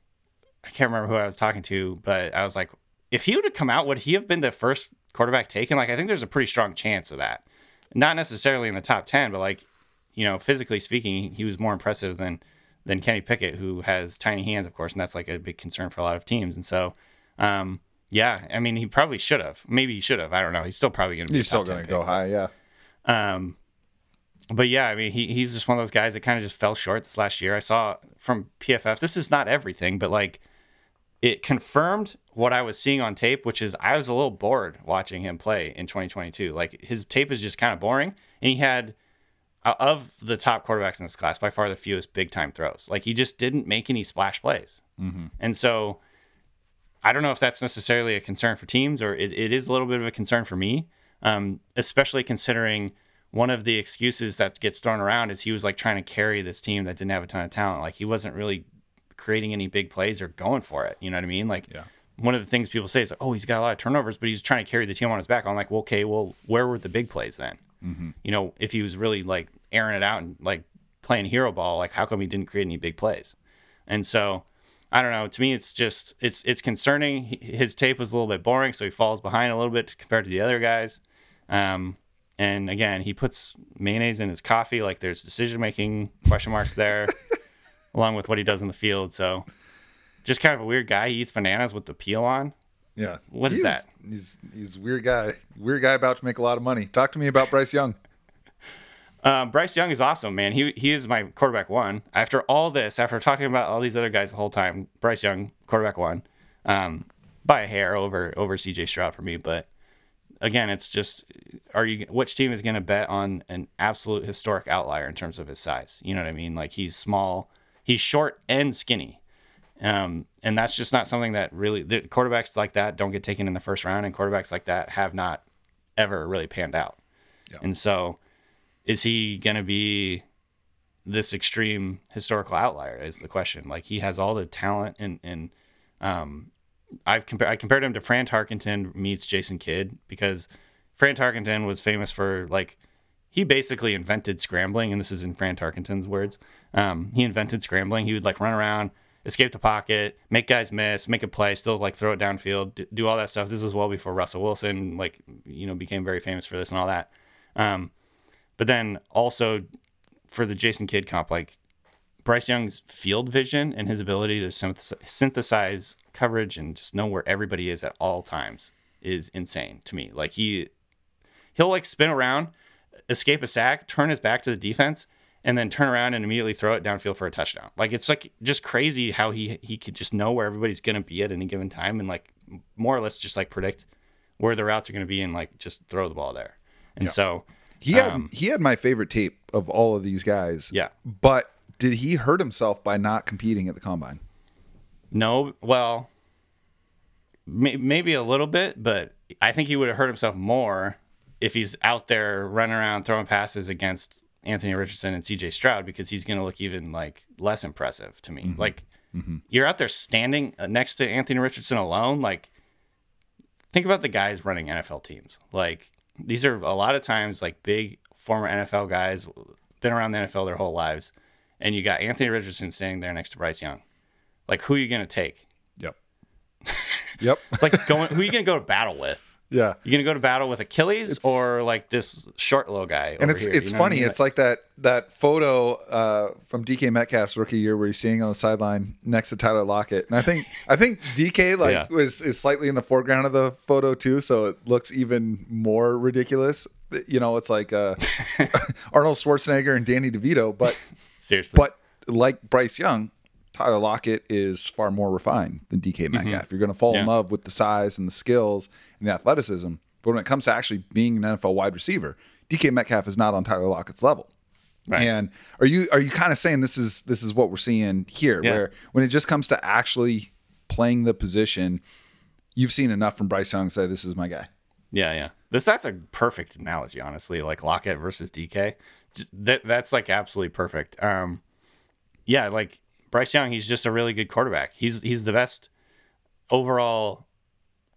D: I can't remember who I was talking to, but I was like, if he would have come out, would he have been the first quarterback taken? Like, I think there's a pretty strong chance of that. Not necessarily in the top ten, but like, you know, physically speaking, he was more impressive than than Kenny Pickett, who has tiny hands, of course, and that's like a big concern for a lot of teams. And so, um, yeah, I mean, he probably should have. Maybe he should have. I don't know. He's still probably going to be.
A: he's still going to go
D: pick.
A: high. Yeah.
D: Um, but yeah, I mean, he, he's just one of those guys that kind of just fell short this last year. I saw from PFF, this is not everything, but like it confirmed what I was seeing on tape, which is I was a little bored watching him play in 2022. Like his tape is just kind of boring. And he had, uh, of the top quarterbacks in this class, by far the fewest big time throws. Like he just didn't make any splash plays. And so I don't know if that's necessarily a concern for teams or it, it is a little bit of a concern for me, um, especially considering one of the excuses that gets thrown around is he was like trying to carry this team that didn't have a ton of talent. Like he wasn't really creating any big plays or going for it. You know what I mean? Like
A: Yeah.
D: One of the things people say is, like, oh, he's got a lot of turnovers, but he's trying to carry the team on his back. I'm like, well, okay, well, where were the big plays then? You know, if he was really like airing it out and like playing hero ball. Like, how come he didn't create any big plays? And so, I don't know. To me, it's just it's it's concerning. His tape was a little bit boring, so he falls behind a little bit compared to the other guys. Um, and again, he puts mayonnaise in his coffee. Like there's decision making question marks there, along with what he does in the field. So, just kind of a weird guy. He eats bananas with the peel on.
A: Yeah.
D: What is
A: He's-
D: that?
A: He's he's a weird guy. Weird guy about to make a lot of money. Talk to me about Bryce Young.
D: Um, Bryce Young is awesome, man. He he is my quarterback one. After all this, after talking about all these other guys the whole time, Bryce Young, quarterback one, um, by a hair over over CJ Stroud for me. But again, it's just are you which team is going to bet on an absolute historic outlier in terms of his size? You know what I mean? Like he's small, he's short and skinny. Um, and that's just not something that really the quarterbacks like that don't get taken in the first round, and quarterbacks like that have not ever really panned out.
A: Yeah.
D: And so, is he going to be this extreme historical outlier? Is the question. Like he has all the talent, and and um, I've compared I compared him to Fran Tarkenton meets Jason Kidd because Fran Tarkenton was famous for like he basically invented scrambling, and this is in Fran Tarkenton's words. Um, he invented scrambling. He would like run around, escape the pocket, make guys miss, make a play, still like throw it downfield, do all that stuff. This was well before Russell Wilson like you know became very famous for this and all that. Um, but then also for the Jason Kidd comp, like Bryce Young's field vision and his ability to synthesize coverage and just know where everybody is at all times is insane to me. Like he he'll like spin around, escape a sack, turn his back to the defense, and then turn around and immediately throw it downfield for a touchdown. Like it's like just crazy how he he could just know where everybody's gonna be at any given time and like more or less just like predict where the routes are gonna be and like just throw the ball there. And so
A: He had
D: Um,
A: he had my favorite tape of all of these guys.
D: Yeah.
A: But did he hurt himself by not competing at the combine?
D: No, well, may, maybe a little bit, but I think he would have hurt himself more if he's out there running around throwing passes against Anthony Richardson and CJ Stroud because he's going to look even like less impressive to me. Like you're out there standing uh, next to Anthony Richardson alone, like think about the guys running NFL teams. Like these are a lot of times like big former NFL guys been around the NFL their whole lives and you got Anthony Richardson standing there next to Bryce Young. Like who are you going to take?
A: Yep. yep.
D: It's like going who are you going to go to battle with?
A: Yeah.
D: You going to go to battle with Achilles
A: It's-
D: or like this short little guy?
A: And
D: over
A: it's
D: here,
A: it's
D: you know what I
A: funny.
D: mean?
A: It's like that that photo uh, from DK Metcalf's rookie year where he's standing on the sideline next to Tyler Lockett, and I think I think DK like
D: Yeah.
A: was is slightly in the foreground of the photo too, so it looks even more ridiculous. You know, it's like uh, Arnold Schwarzenegger and Danny DeVito, but
D: seriously.
A: but like Bryce Young, Tyler Lockett is far more refined than DK Metcalf. You're going to fall in
D: Mm-hmm.
A: Love with the size and the skills and the athleticism. But when it comes to actually being an NFL wide receiver, DK Metcalf is not on Tyler Lockett's level.
D: Right.
A: And are you are you kind of saying this is this is what we're seeing here,
D: Yeah.
A: where when it just comes to actually playing the position, you've seen enough from Bryce Young to say this is my guy.
D: Yeah, yeah. This that's a perfect analogy, honestly. Like Lockett versus DK. That that's like absolutely perfect. Um, yeah, like Bryce Young, he's just a really good quarterback. He's he's the best overall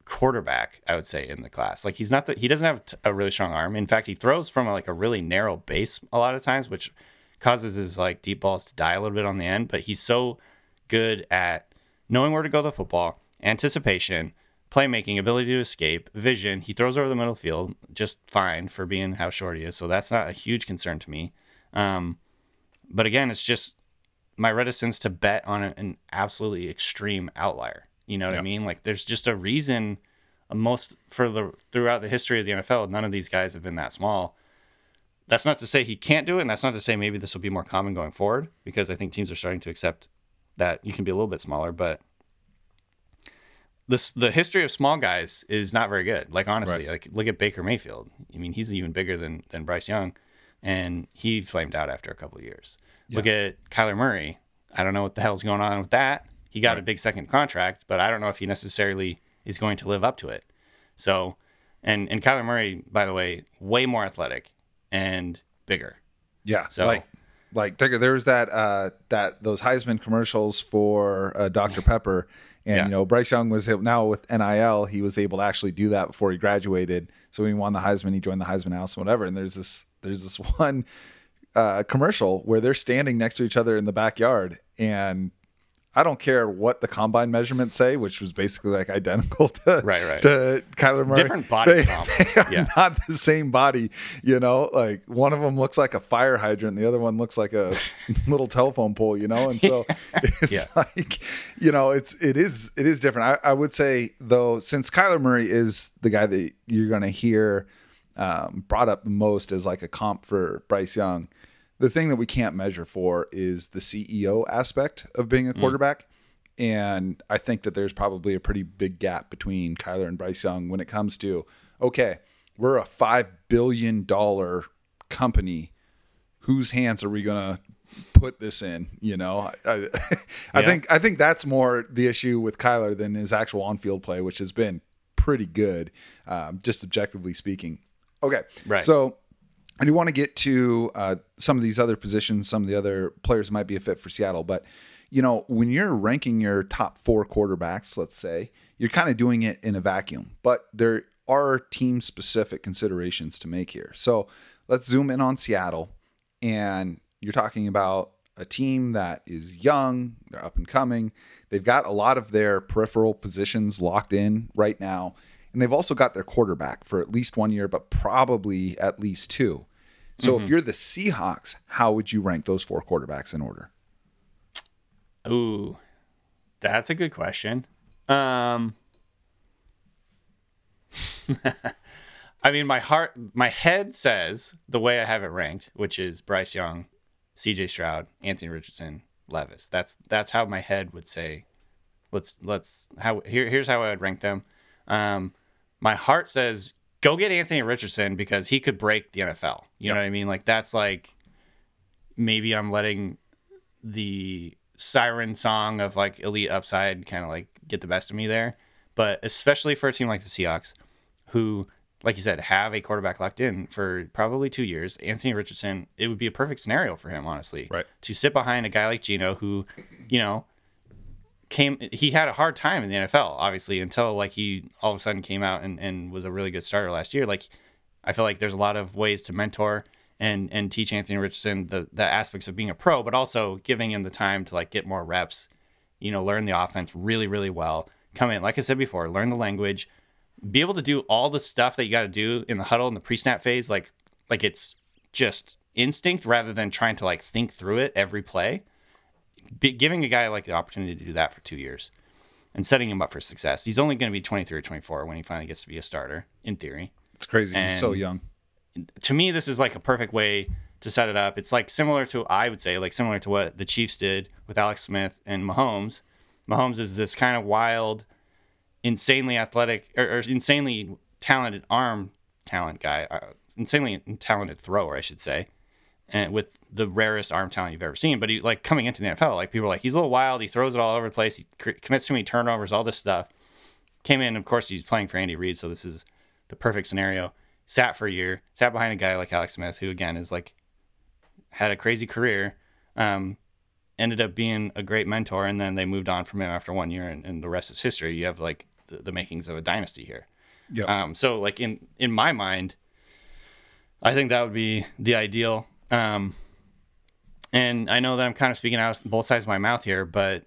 D: quarterback, I would say, in the class. Like he's not that he doesn't have a really strong arm. In fact, he throws from like a really narrow base a lot of times, which causes his like deep balls to die a little bit on the end. But he's so good at knowing where to go the football, anticipation, playmaking, ability to escape, vision. He throws over the middle field just fine for being how short he is. So that's not a huge concern to me. Um, but again, it's just my reticence to bet on an absolutely extreme outlier. You know what I mean? Like there's just a reason uh, most for the throughout the history of the NFL, none of these guys have been that small. That's not to say he can't do it, and that's not to say maybe this will be more common going forward because I think teams are starting to accept that you can be a little bit smaller, but this the history of small guys is not very good. Like honestly, like look at Baker Mayfield. I mean, he's even bigger than than Bryce Young, and he flamed out after a couple of years. Look at Kyler Murray. I don't know what the hell's going on with that. He got a big second contract, but I don't know if he necessarily is going to live up to it. So, and and Kyler Murray, by the way, way more athletic and bigger.
A: Yeah.
D: So-
A: like like there, there was that uh that those Heisman commercials for uh, Dr Pepper and
D: Yeah.
A: you know Bryce Young was now with NIL he was able to actually do that before he graduated. So when he won the Heisman he joined the Heisman House and whatever and there's this there's this one uh, commercial where they're standing next to each other in the backyard, and I don't care what the combine measurements say, which was basically like identical to
D: Right, right.
A: to Kyler Murray.
D: Different body
A: They,
D: comp.
A: they are
D: Yeah.
A: not the same body. You know, like one of them looks like a fire hydrant, the other one looks like a little telephone pole. You know, and so it's
D: Yeah.
A: like, you know, it's it is it is different. I, I would say though, since Kyler Murray is the guy that you're going to hear um, brought up most as like a comp for Bryce Young, the thing that we can't measure for is the CEO aspect of being a quarterback. And I think that there's probably a pretty big gap between Kyler and Bryce Young when it comes to, okay, we're a $5 billion company. Whose hands are we going to put this in? You know, I, I, I think, I think that's more the issue with Kyler than his actual on field play, which has been pretty good, um, just objectively speaking. Okay.
D: Right.
A: So I do want to get to uh, some of these other positions, some of the other players might be a fit for Seattle. But, you know, when you're ranking your top four quarterbacks, let's say, you're kind of doing it in a vacuum. But there are team specific considerations to make here. So let's zoom in on Seattle. And you're talking about a team that is young, they're up and coming. They've got a lot of their peripheral positions locked in right now. And they've also got their quarterback for at least one year, but probably at least two. So if you're the Seahawks, how would you rank those four quarterbacks in order?
D: Ooh, that's a good question. Um, I mean, my heart, my head says the way I have it ranked, which is Bryce Young, C.J. Stroud, Anthony Richardson, Levis. That's that's how my head would say. Let's let's how here here's how I would rank them. Um, my heart says go get Anthony Richardson because he could break the NFL. You know what I mean? Like that's like maybe I'm letting the siren song of like elite upside kind of like get the best of me there. But especially for a team like the Seahawks, who, like you said, have a quarterback locked in for probably two years, Anthony Richardson, it would be a perfect scenario for him, honestly.
A: Right.
D: To sit behind a guy like Geno who, you know, came he had a hard time in the NFL, obviously, until like he all of a sudden came out and, and was a really good starter last year. Like I feel like there's a lot of ways to mentor and and teach Anthony Richardson the, the aspects of being a pro, but also giving him the time to like get more reps, you know, learn the offense really, really well. Come in, like I said before, learn the language, be able to do all the stuff that you got to do in the huddle in the pre-snap phase, like like it's just instinct rather than trying to like think through it every play. Be, giving a guy like the opportunity to do that for two years and setting him up for success. He's only going to be 23 or 24 when he finally gets to be a starter, in theory
A: It's crazy. He's so young.
D: to me, this is like a perfect way to set it up. It's like similar to, I would say, like similar to what the Chiefs did with Alex Smith and Mahomes. Mahomes is this kind of wild, insanely athletic or, or insanely talented arm talent guy, uh, insanely talented thrower, I should say, and with the rarest arm talent you've ever seen. But he like coming into the NFL, like people are like he's a little wild. He throws it all over the place. He cr- commits too many turnovers, all this stuff. Came in, of course, he's playing for Andy Reid, so this is the perfect scenario. Sat for a year, sat behind a guy like Alex Smith, who again is like had a crazy career. Um, ended up being a great mentor, and then they moved on from him after one year, and, and the rest is history. You have like the, the makings of a dynasty here.
A: Yeah.
D: Um, so like in in my mind, I think that would be the ideal. Um, and I know that I'm kind of speaking out of both sides of my mouth here, but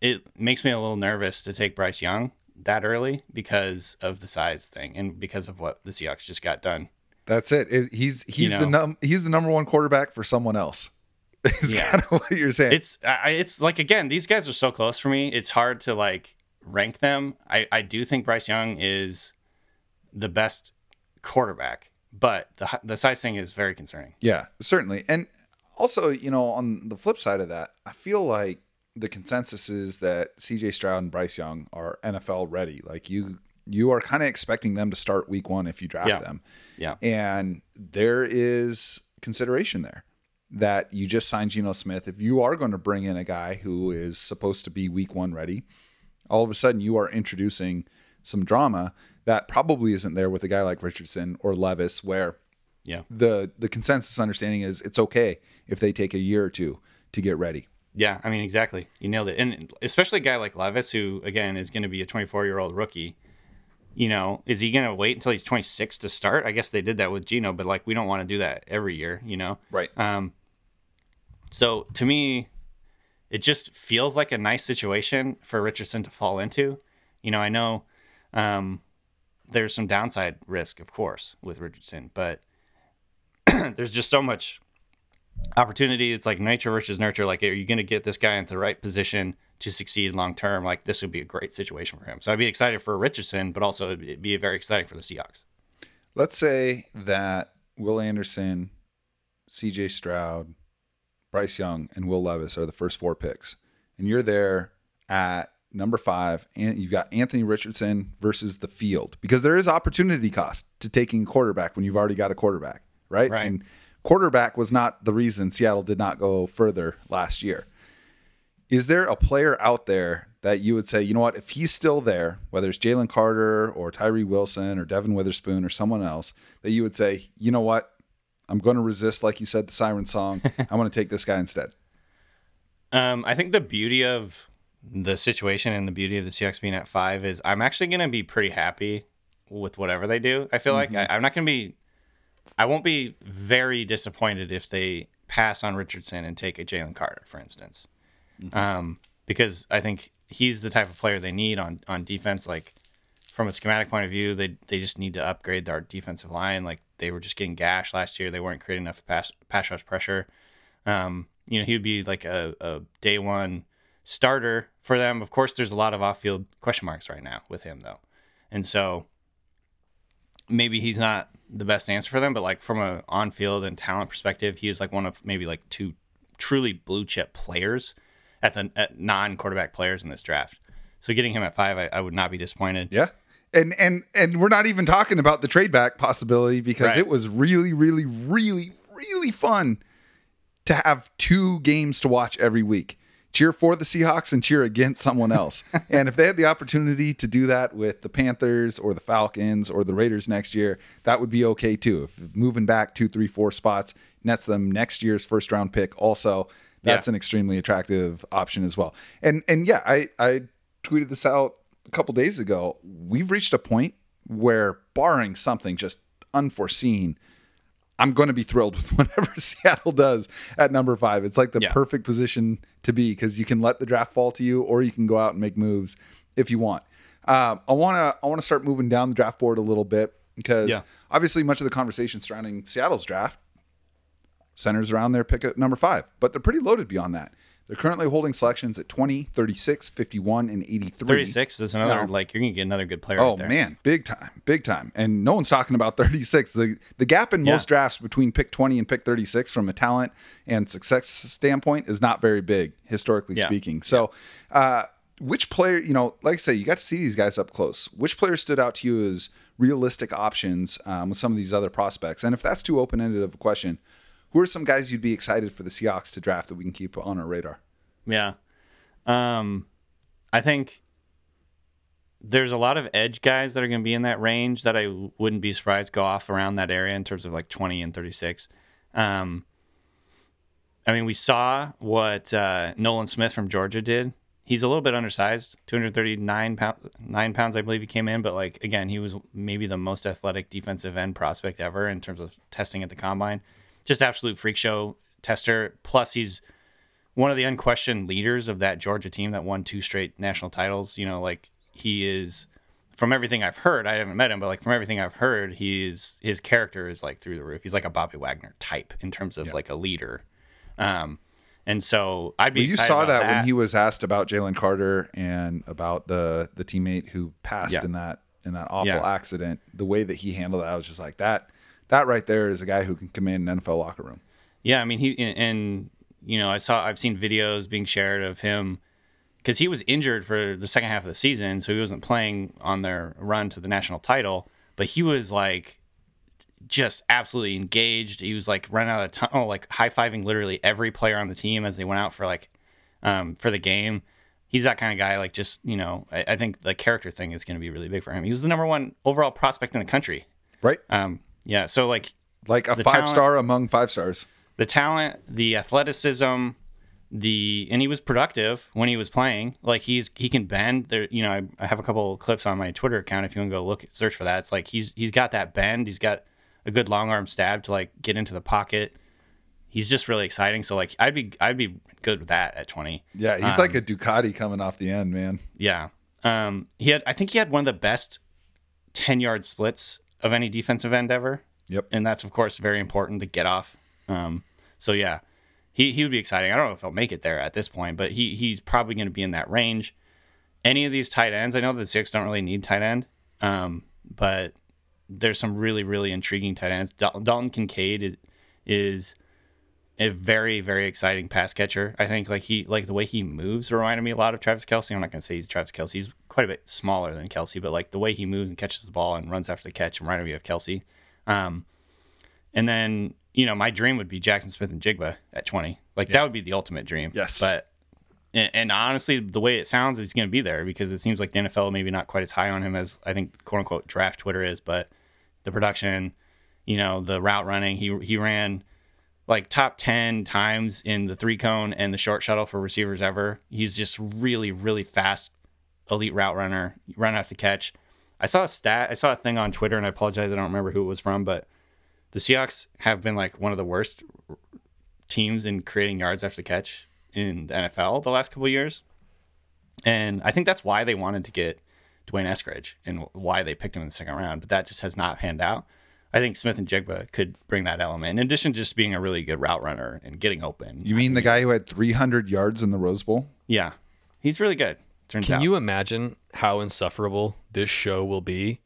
D: it makes me a little nervous to take Bryce Young that early because of the size thing and because of what the Seahawks just got done.
A: That's it. It- he's he's the
D: know.
A: num he's the number one quarterback for someone else. Is
D: Yeah.
A: kind of what you're saying.
D: It's I, it's like again, these guys are so close for me. It's hard to like rank them. I I do think Bryce Young is the best quarterback, but the the size thing is very concerning.
A: Yeah, certainly. And also, you know, on the flip side of that, I feel like the consensus is that CJ Stroud and Bryce Young are NFL ready. Like you you are kind of expecting them to start week 1 if you draft
D: Yeah.
A: them.
D: Yeah.
A: And there is consideration there that you just signed Geno Smith. If you are going to bring in a guy who is supposed to be week 1 ready, all of a sudden you are introducing some drama that probably isn't there with a guy like Richardson or Levis where
D: Yeah.
A: the the consensus understanding is it's okay if they take a year or two to get ready.
D: Yeah, I mean exactly. You nailed it. And especially a guy like Levis who again is going to be a 24-year-old rookie. You know, is he going to wait until he's 26 to start? I guess they did that with Geno, but like we don't want to do that every year, you know.
A: Right.
D: Um, So to me, it just feels like a nice situation for Richardson to fall into. You know, I know um, there's some downside risk, of course, with Richardson, but there's just so much opportunity. It's like nature versus nurture. Like, are you going to get this guy into the right position to succeed long term? Like, this would be a great situation for him. So I'd be excited for Richardson, but also it'd be very exciting for the Seahawks.
A: Let's say that Will Anderson, CJ Stroud, Bryce Young, and Will Levis are the first four picks, and you're there at number five, and you've got Anthony Richardson versus the field because there is opportunity cost to taking a quarterback when you've already got a quarterback, right?
D: Right.
A: And quarterback was not the reason Seattle did not go further last year. Is there a player out there that you would say, you know what, if he's still there, whether it's Jalen Carter or Tyree Wilson or Devon Witherspoon or someone else, that you would say, you know what, I'm going to resist, like you said, the siren song. I'm going to take this guy instead.
D: Um, I think the beauty of the situation and the beauty of the Seahawks being at five is I'm actually going to be pretty happy with whatever they do. I feel like I, I'm not going to be, I won't be very disappointed if they pass on Richardson and take a Jalen Carter, for instance, um, because I think he's the type of player they need on on defense. Like from a schematic point of view, they they just need to upgrade their defensive line. Like they were just getting gashed last year. They weren't creating enough pass pass rush pressure. Um, you know, he would be like a, a day one starter for them. Of course, there's a lot of off field question marks right now with him though, and so maybe he's not the best answer for them. But like from a on field and talent perspective, he is like one of maybe like two truly blue chip players at the at non quarterback players in this draft. So getting him at five, I, I would not be disappointed.
A: Yeah. And and and we're not even talking about the trade back possibility because
D: Right.
A: it was really, really, really, really fun to have two games to watch every week. Cheer for the Seahawks and cheer against someone else. and if they had the opportunity to do that with the Panthers or the Falcons or the Raiders next year, that would be okay too. If moving back two, three, four spots nets them next year's first round pick, also that's
D: Yeah.
A: an extremely attractive option as well. And and yeah, I I tweeted this out a couple days ago. We've reached a point where, barring something just unforeseen, I'm going to be thrilled with whatever Seattle does at number five. It's like the
D: Yeah.
A: perfect position to be because you can let the draft fall to you, or you can go out and make moves if you want. Um, I want to I want to start moving down the draft board a little bit because
D: Yeah.
A: obviously much of the conversation surrounding Seattle's draft centers around their pick at number five, but they're pretty loaded beyond that. They're currently holding selections at 20, 36, 51, and 83.
D: 36 is another
A: No.
D: like you're gonna get another good player.
A: Oh
D: right there.
A: man, big time, big time. And no one's talking about 36. The the gap in most drafts between pick 20 and pick 36 from a talent and success standpoint is not very big, historically
D: Yeah.
A: speaking. So, uh, which player, you know, like I say, you got to see these guys up close. Which player stood out to you as realistic options um, with some of these other prospects? And if that's too open ended of a question, who are some guys you'd be excited for the Seahawks to draft that we can keep on our radar?
D: Yeah. Um, I think there's a lot of edge guys that are going to be in that range that I wouldn't be surprised go off around that area in terms of like 20 and 36. Um, I mean, we saw what uh, Nolan Smith from Georgia did. He's a little bit undersized, 239 pounds, nine pounds, I believe he came in. But like again, he was maybe the most athletic defensive end prospect ever in terms of testing at the combine. Just absolute freak show tester. Plus, he's one of the unquestioned leaders of that Georgia team that won two straight national titles. You know, like he is from everything I've heard. I haven't met him, but like from everything I've heard, he's his character is like through the roof. He's like a Bobby Wagner type in terms of like a leader. Um, and so I'd be.
A: Well, you saw
D: about
A: that, when he was asked about Jalen Carter and about the the teammate who passed
D: Yeah.
A: in that in that awful
D: Yeah.
A: accident. The way that he handled that, I was just like that. That right there is a guy who can command an NFL locker room.
D: Yeah, I mean he and, you know I saw I've seen videos being shared of him because he was injured for the second half of the season, so he wasn't playing on their run to the national title. But he was like just absolutely engaged. He was like running out of tunnel, like high fiving literally every player on the team as they went out for like um, for the game. He's that kind of guy. Like just you know, I, I think the character thing is going to be really big for him. He was the number one overall prospect in the country.
A: Right?
D: Um, yeah, so like
A: Like a five
D: talent-
A: star among five stars.
D: the talent, the athleticism, the and he was productive when he was playing. Like he's he can bend. There, you know, I, I have a couple clips on my Twitter account. If you want to go look search for that, it's like he's he's got that bend. He's got a good long arm stab to like get into the pocket. he's just really exciting. So like I'd be I'd be good with that at 20.
A: Yeah, he's like a Ducati coming off the end, man.
D: Yeah. Um, he had I think he had one of the best 10 yard splits of any defensive end ever.
A: Yep.
D: And that's of course very important to get off. Um, so yeah, he he would be exciting. I don't know if he'll make it there at this point, but he he's probably going to be in that range. Any of these tight ends, I know the six don't really need tight end, um, but there's some really really intriguing tight ends. Dal- Dalton Kincaid is, is a very very exciting pass catcher. I think like he like the way he moves reminded me a lot of Travis Kelce. I'm not gonna say he's Travis Kelce. He's quite a bit smaller than Kelce, but like the way he moves and catches the ball and runs after the catch reminded me of Kelce. Um, and then you know my dream would be Jaxon Smith-Njigba at 20. Like that would be the ultimate dream.
A: Yes.
D: But and, and honestly, the way it sounds, he's going to be there because it seems like the NFL maybe not quite as high on him as I think quote unquote draft Twitter is, but the production, you know, the route running, he he ran like top 10 times in the three cone and the short shuttle for receivers ever. He's just really, really fast, elite route runner, run the catch. I saw a stat, I saw a thing on Twitter, and I apologize, I don't remember who it was from, but the Seahawks have been like one of the worst teams in creating yards after the catch in the NFL the last couple years. And I think that's why they wanted to get D'Wayne Eskridge and why they picked him in the second round, but that just has not panned out. I think Smith-Njigba could bring that element. In addition to just being a really good route runner and getting open.
A: You mean the guy who had 300 yards in the Rose Bowl?
D: Yeah. He's really good. Turns out
C: Can
D: out.
C: you imagine how insufferable this show will be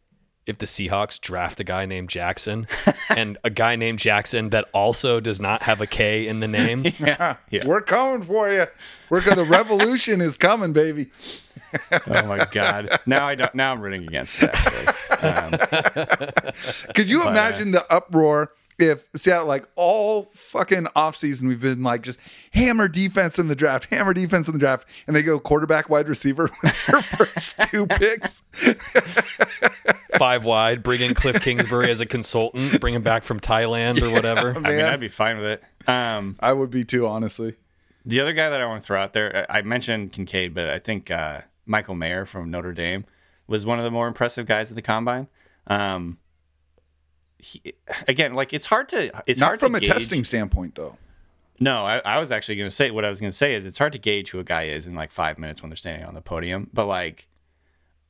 C: if the Seahawks draft a guy named Jackson and a guy named Jaxon that also does not have a K in the name?
D: yeah. yeah.
A: We're coming for you. We're going the revolution is coming, baby.
D: Oh my god. Now I don't now I'm rooting against it actually. Um,
A: Could you
D: But, uh,
A: imagine the uproar if Seattle, like all fucking offseason, we've been like just hammer defense in the draft, hammer defense in the draft, and they go quarterback, wide receiver with their first two picks.
C: Five wide, bring in Cliff Kingsbury as a consultant, bring him back from Thailand or whatever.
D: I mean I'd be fine with it. Um
A: I would be too, honestly.
D: The other guy that I want to throw out there, I I mentioned Kincaid, but I think uh, Michael Mayer from Notre Dame was one of the more impressive guys at the combine. Um, he, again, like it's hard to it's
A: Not
D: hard
A: from a
D: gauge.
A: testing standpoint, though.
D: No, I, I was actually going to say what I was going to say is it's hard to gauge who a guy is in like five minutes when they're standing on the podium. But like,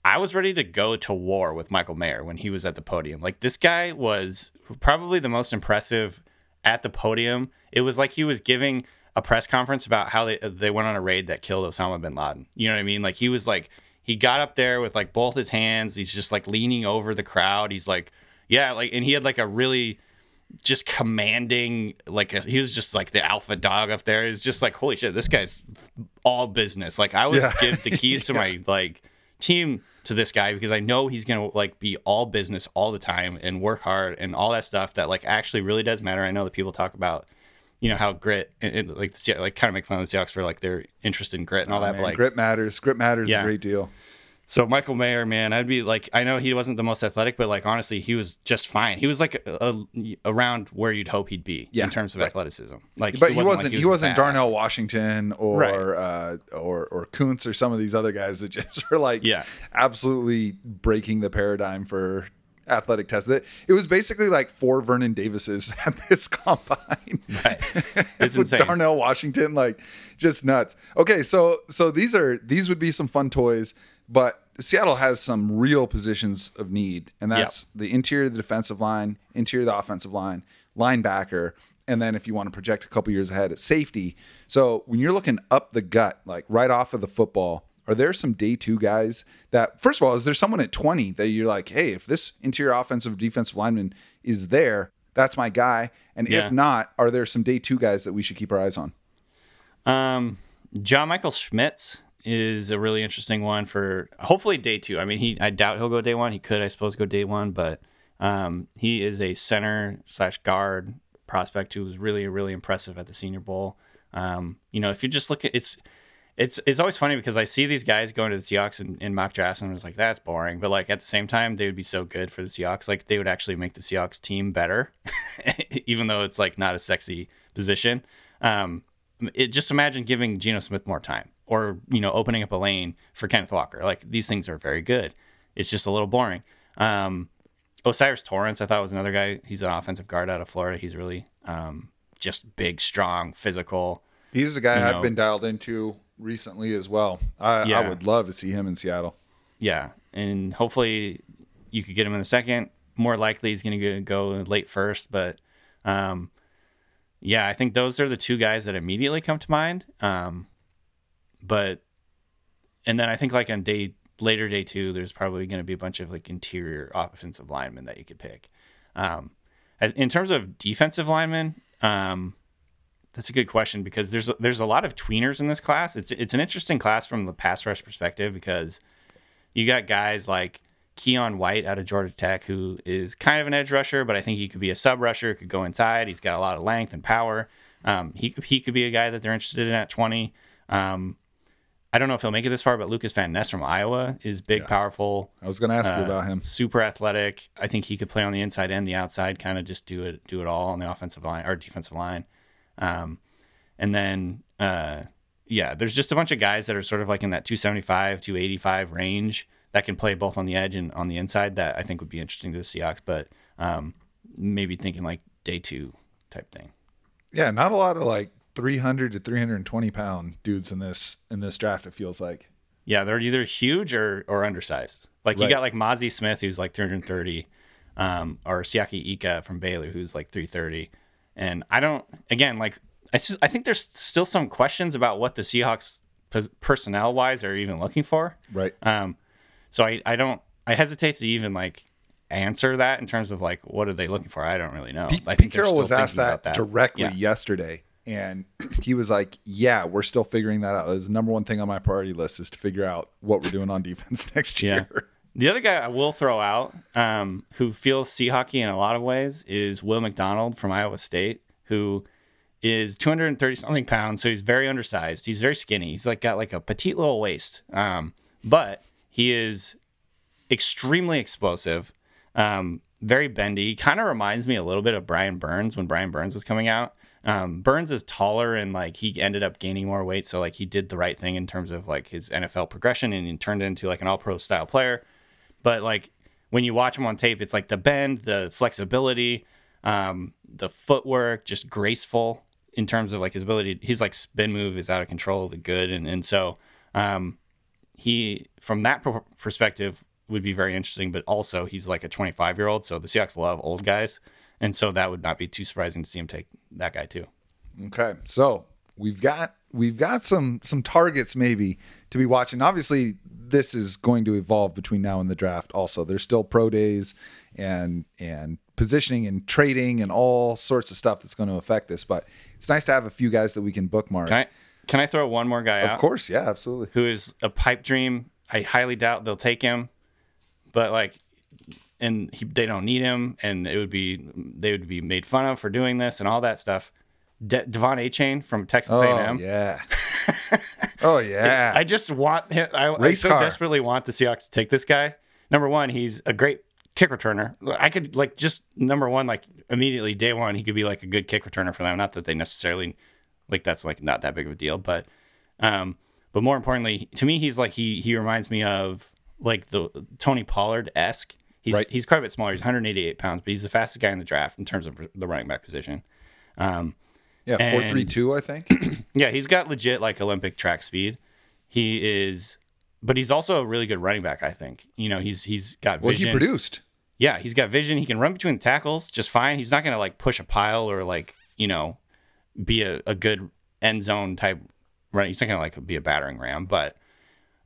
D: I was ready to go to war with Michael Mayer when he was at the podium. Like this guy was probably the most impressive at the podium. It was like he was giving a press conference about how they they went on a raid that killed Osama bin Laden. You know what I mean? Like he was like he got up there with like both his hands. He's just like leaning over the crowd. He's like, yeah, like and he had like a really just commanding like a, he was just like the alpha dog up there. It's just like holy shit, this guy's all business. Like I would
A: Yeah.
D: give the keys to my like team to this guy because I know he's gonna like be all business all the time and work hard and all that stuff that like actually really does matter. I know that people talk about you know how grit and, and, like the like kind of make fun of the Seahawks for like their interest in grit and all that.
A: Man,
D: but like
A: grit matters. Grit matters
D: Yeah.
A: a great deal.
D: So Michael Mayer, man, I'd be like, I know he wasn't the most athletic, but like honestly, he was just fine. He was like a, a- around where you'd hope he'd be
A: Yeah,
D: in terms of athleticism. Like,
A: But
D: it
A: he wasn't. he,
D: was
A: wasn't. Darnell Washington or
D: Right.
A: uh, or or Kuntz or some of these other guys that just are like
D: Yeah.
A: absolutely breaking the paradigm for athletic tests. That it was basically like four Vernon Davises at this combine.
D: Right. It's
A: With
D: insane.
A: Darnell Washington, like just nuts. Okay, so so these are these would be some fun toys, but Seattle has some real positions of need, and that's the interior of the defensive line, interior of the offensive line, linebacker, and then if you want to project a couple years ahead at safety. So when you're looking up the gut, like right off of the football, are there some day two guys that first of all, is there someone at 20 that you're like, hey, if this interior offensive defensive lineman is there, that's my guy. And
D: Yeah.
A: if not, are there some day two guys that we should keep our eyes on?
D: Um, John Michael Schmitz is a really interesting one for hopefully day two. I mean, he I doubt he'll go day one. He could, I suppose, go day one, but um, he is a center slash guard prospect who was really really impressive at the Senior Bowl. Um, you know, if you just look at it's. It's, it's always funny because I see these guys going to the Seahawks in, in mock drafts and I was like, that's boring. But like at the same time, they would be so good for the Seahawks. Like they would actually make the Seahawks team better, even though it's like not a sexy position. Um, it, just imagine giving Geno Smith more time or, you know, opening up a lane for Kenneth Walker. Like these things are very good. It's just a little boring. Um, O'Cyrus Torrence, I thought was another guy. He's an offensive guard out of Florida. He's really um, just big, strong, physical.
A: He's a guy I've
D: know-
A: been dialed into recently as well. I, I would love to see him in Seattle.
D: Yeah, and hopefully you could get him in the second. More likely he's going to go late first, but um, yeah, I think those are the two guys that immediately come to mind. Um, but and then I think like on day later day two, there's probably going to be a bunch of like interior offensive linemen that you could pick. Um, as, in terms of defensive linemen, um, that's a good question because there's there's a lot of tweeners in this class. It's it's an interesting class from the pass rush perspective because you got guys like Keion White out of Georgia Tech, who is kind of an edge rusher, but I think he could be a sub rusher, could go inside. He's got a lot of length and power. Um, he he could be a guy that they're interested in at twenty. Um, I don't know if he'll make it this far, but Lucas Van Ness from Iowa is big, powerful,
A: I was going to ask you
D: uh,
A: about him.
D: super athletic. I think he could play on the inside and the outside, kind of just do it do it all on the offensive line or defensive line. Um, and then uh, yeah, there's just a bunch of guys that are sort of like in that 275, 285 range that can play both on the edge and on the inside. That I think would be interesting to the Seahawks, but um, maybe thinking like day two type thing.
A: Yeah, not a lot of like 300 to 320 pound dudes in this in this draft. It feels like.
D: Yeah, they're either huge or, or undersized. Like you got like Mazi Smith, who's like 330, um, or Siaki Ika from Baylor, who's like 330. And I don't, again, like I just, I think there's still some questions about what the Seahawks personnel wise are even looking for.
A: Right.
D: Um, so I, I don't, I hesitate to even like answer that in terms of like what are they looking for. I don't really know.
A: Pete,
D: I
A: Pete
D: they're
A: Carroll was asked
D: thinking
A: that, directly
D: Yeah.
A: yesterday, and he was like, "Yeah, we're still figuring that out. It's the number one thing on my priority list is to figure out what we're doing on defense next
D: Yeah.
A: year."
D: The other guy I will throw out, um, who feels sea hockey in a lot of ways, is Will McDonald from Iowa State, who is 230 something pounds, so he's very undersized. He's very skinny. He's like got like a petite little waist, um, but he is extremely explosive, um, very bendy. Kind of reminds me a little bit of Brian Burns when Brian Burns was coming out. Um, Burns is taller and like he ended up gaining more weight, so like he did the right thing in terms of like his NFL progression and he turned into like an All Pro style player. But like when you watch him on tape, it's like the bend, the flexibility, um, the footwork, just graceful in terms of like his ability. His like spin move is out of control, the good, and and so um, he from that per- perspective would be very interesting. But also he's like a 25 year old, so the Seahawks love old guys, and so that would not be too surprising to see him take that guy too.
A: Okay, so we've got we've got some some targets maybe to be watching. Obviously, this is going to evolve between now and the draft. Also, there's still pro days and and positioning and trading and all sorts of stuff that's going to affect this. But it's nice to have a few guys that we can bookmark.
D: Can I can I throw one more guy out?
A: of course, yeah, absolutely.
D: who is a pipe dream. I highly doubt they'll take him, but like, and he, they don't need him, and it would be they would be made fun of for doing this and all that stuff. De- De'Von Achane from Texas
A: Oh
D: A&M.
A: yeah. oh yeah.
D: I just want him. I, I so
A: car.
D: desperately want the Seahawks to take this guy. Number one, he's a great kick returner. I could like just number one, like immediately day one, he could be like a good kick returner for them. Not that they necessarily like that's like not that big of a deal, but um, but more importantly, to me, he's like he he reminds me of like the Tony Pollard esque. He's
A: Right.
D: he's quite a bit smaller. He's 188 pounds, but he's the fastest guy in the draft in terms of the running back position. Um,
A: yeah,
D: and-
A: four three two, I think.
D: yeah, he's got legit like Olympic track speed. He is, but he's also a really good running back. I think you know he's he's got
A: well, he produced.
D: yeah, he's got vision. He can run between the tackles just fine. He's not gonna like push a pile or like you know be a, a good end zone type running. He's not gonna like be a battering ram, but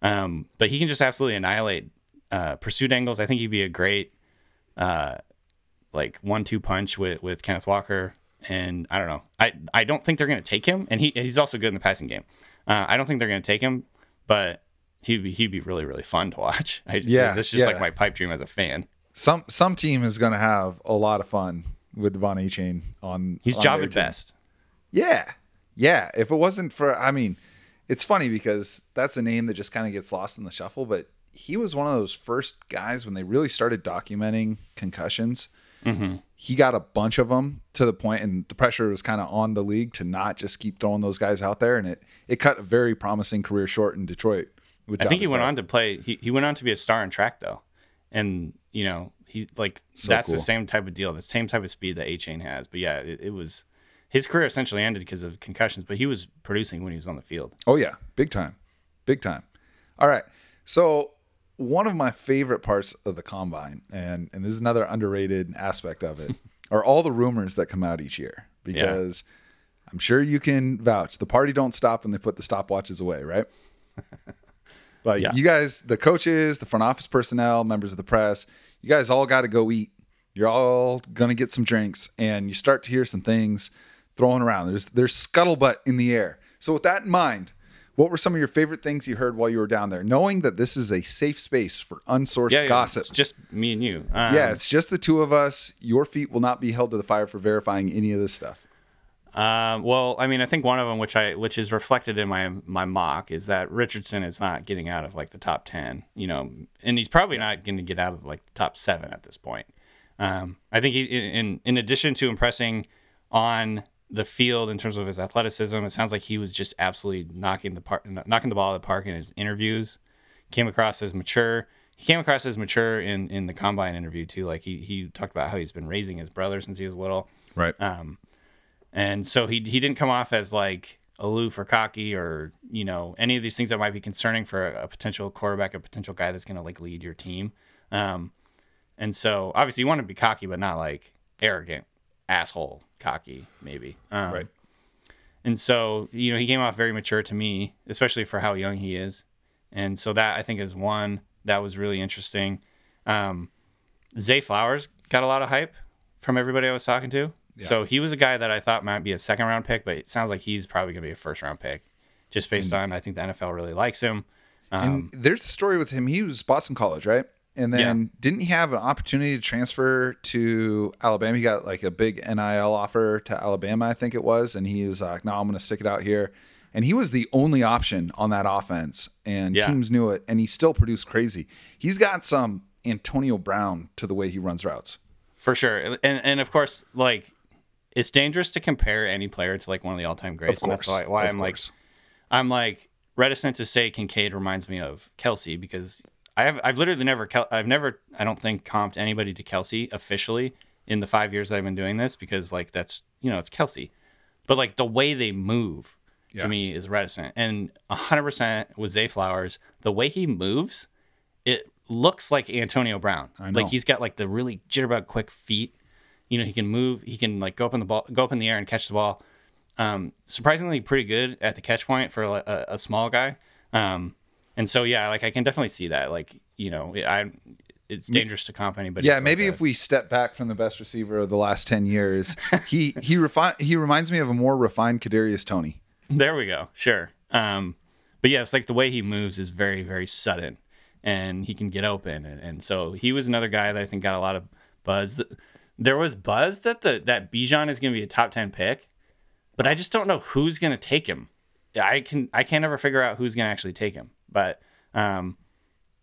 D: um, but he can just absolutely annihilate uh, pursuit angles. I think he'd be a great uh, like one two punch with with Kenneth Walker. And I don't know. I I don't think they're gonna take him, and he he's also good in the passing game. Uh, I don't think they're gonna take him, but he'd be he'd be really really fun to watch. I,
A: Yeah,
D: that's just like my pipe dream as a fan.
A: Some some team is going to have a lot of fun with De'Von Achane on.
D: He's
A: on Jahvid
D: Best.
A: Yeah. Yeah. If it wasn't for, I mean, it's funny because that's a name that just kind of gets lost in the shuffle, but he was one of those first guys when they really started documenting concussions. Mm-hmm. He got a bunch of them to the point, and the pressure was kind of on the league to not just keep throwing those guys out there. And it, it cut a very promising career short in Detroit. With
D: I think he went on to play. He, he went on to be a star in track though, and you know he like
A: So
D: that's
A: cool.
D: the same type of deal, the same type of speed that Achane has. But yeah, it, it was his career essentially ended because of concussions, but he was producing when he was on the field.
A: Oh yeah, big time, big time. All right, so one of my favorite parts of the combine, and and this is another underrated aspect of it, are all the rumors that come out each year because I'm sure you can vouch the party don't stop when they put the stopwatches away, right? like
D: Yeah.
A: you guys, the coaches, the front office personnel, members of the press, you guys all got to go eat. You're all gonna get some drinks, and you start to hear some things thrown around. There's there's scuttlebutt in the air. So with that in mind, what were some of your favorite things you heard while you were down there, knowing that this is a safe space for unsourced
D: Yeah, yeah,
A: gossip?
D: It's just me and you. Um,
A: yeah, it's just the two of us. Your feet will not be held to the fire for verifying any of this stuff.
D: Um, well, I mean, I think one of them, which I which is reflected in my my mock, is that Richardson is not getting out of like the top ten. You know, and he's probably not going to get out of like the top seven at this point. Um, I think he, in in addition to impressing on the field in terms of his athleticism, it sounds like he was just absolutely knocking the park, knocking the ball out of the park in his interviews. Came across as mature. He came across as mature in in the combine interview too. Like he he talked about how he's been raising his brother since he was little.
A: Right.
D: Um, and so he he didn't come off as like aloof or cocky or you know any of these things that might be concerning for a, a potential quarterback, a potential guy that's going to like lead your team. Um, and so obviously you want to be cocky, but not like arrogant, asshole, cocky, maybe. Um,
A: Right.
D: And so you know he came off very mature to me, especially for how young he is. And so that I think is one that was really interesting. Um, Zay Flowers got a lot of hype from everybody I was talking to. So he was a guy that I thought might be a second round pick, but it sounds like he's probably going to be a first round pick, just based on I think the NFL really likes him. Um,
A: and there's a story with him. He was Boston College, right? And then didn't he have an opportunity to transfer to Alabama? He got like a big NIL offer to Alabama, I think it was, and he was like, "No, I'm going to stick it out here." And he was the only option on that offense, and
D: Yeah.
A: teams knew it, and he still produced crazy. He's got some Antonio Brown to the way he runs routes.
D: for sure, and and of course, like it's dangerous to compare any player to like one of the all time greats, and that's why, why I'm
A: course.
D: like I'm like reticent to say Kincaid reminds me of Kelce because I have I've literally never I've never I don't think comped anybody to Kelce officially in the five years that I've been doing this because like that's you know it's Kelce, but like the way they move
A: Yeah.
D: to me is reticent and hundred percent with Zay Flowers the way he moves it looks like Antonio Brown
A: I know.
D: like he's got like the really jitterbug quick feet you know he can move he can like go up in the ball go up in the air and catch the ball um, surprisingly pretty good at the catch point for like, a, a small guy. Um, and so yeah, like I can definitely see that. Like you know, I it's dangerous to comp anybody.
A: Yeah,
D: to, like,
A: maybe if we step back from the best receiver of the last ten years, he he refine he reminds me of a more refined Kadarius Toney.
D: there we go, sure. Um, but yeah, it's like the way he moves is very very sudden, and he can get open, and, and so he was another guy that I think got a lot of buzz. There was buzz that the that Bijan is going to be a top ten pick, but I just don't know who's going to take him. I can I can't ever figure out who's going to actually take him, but um,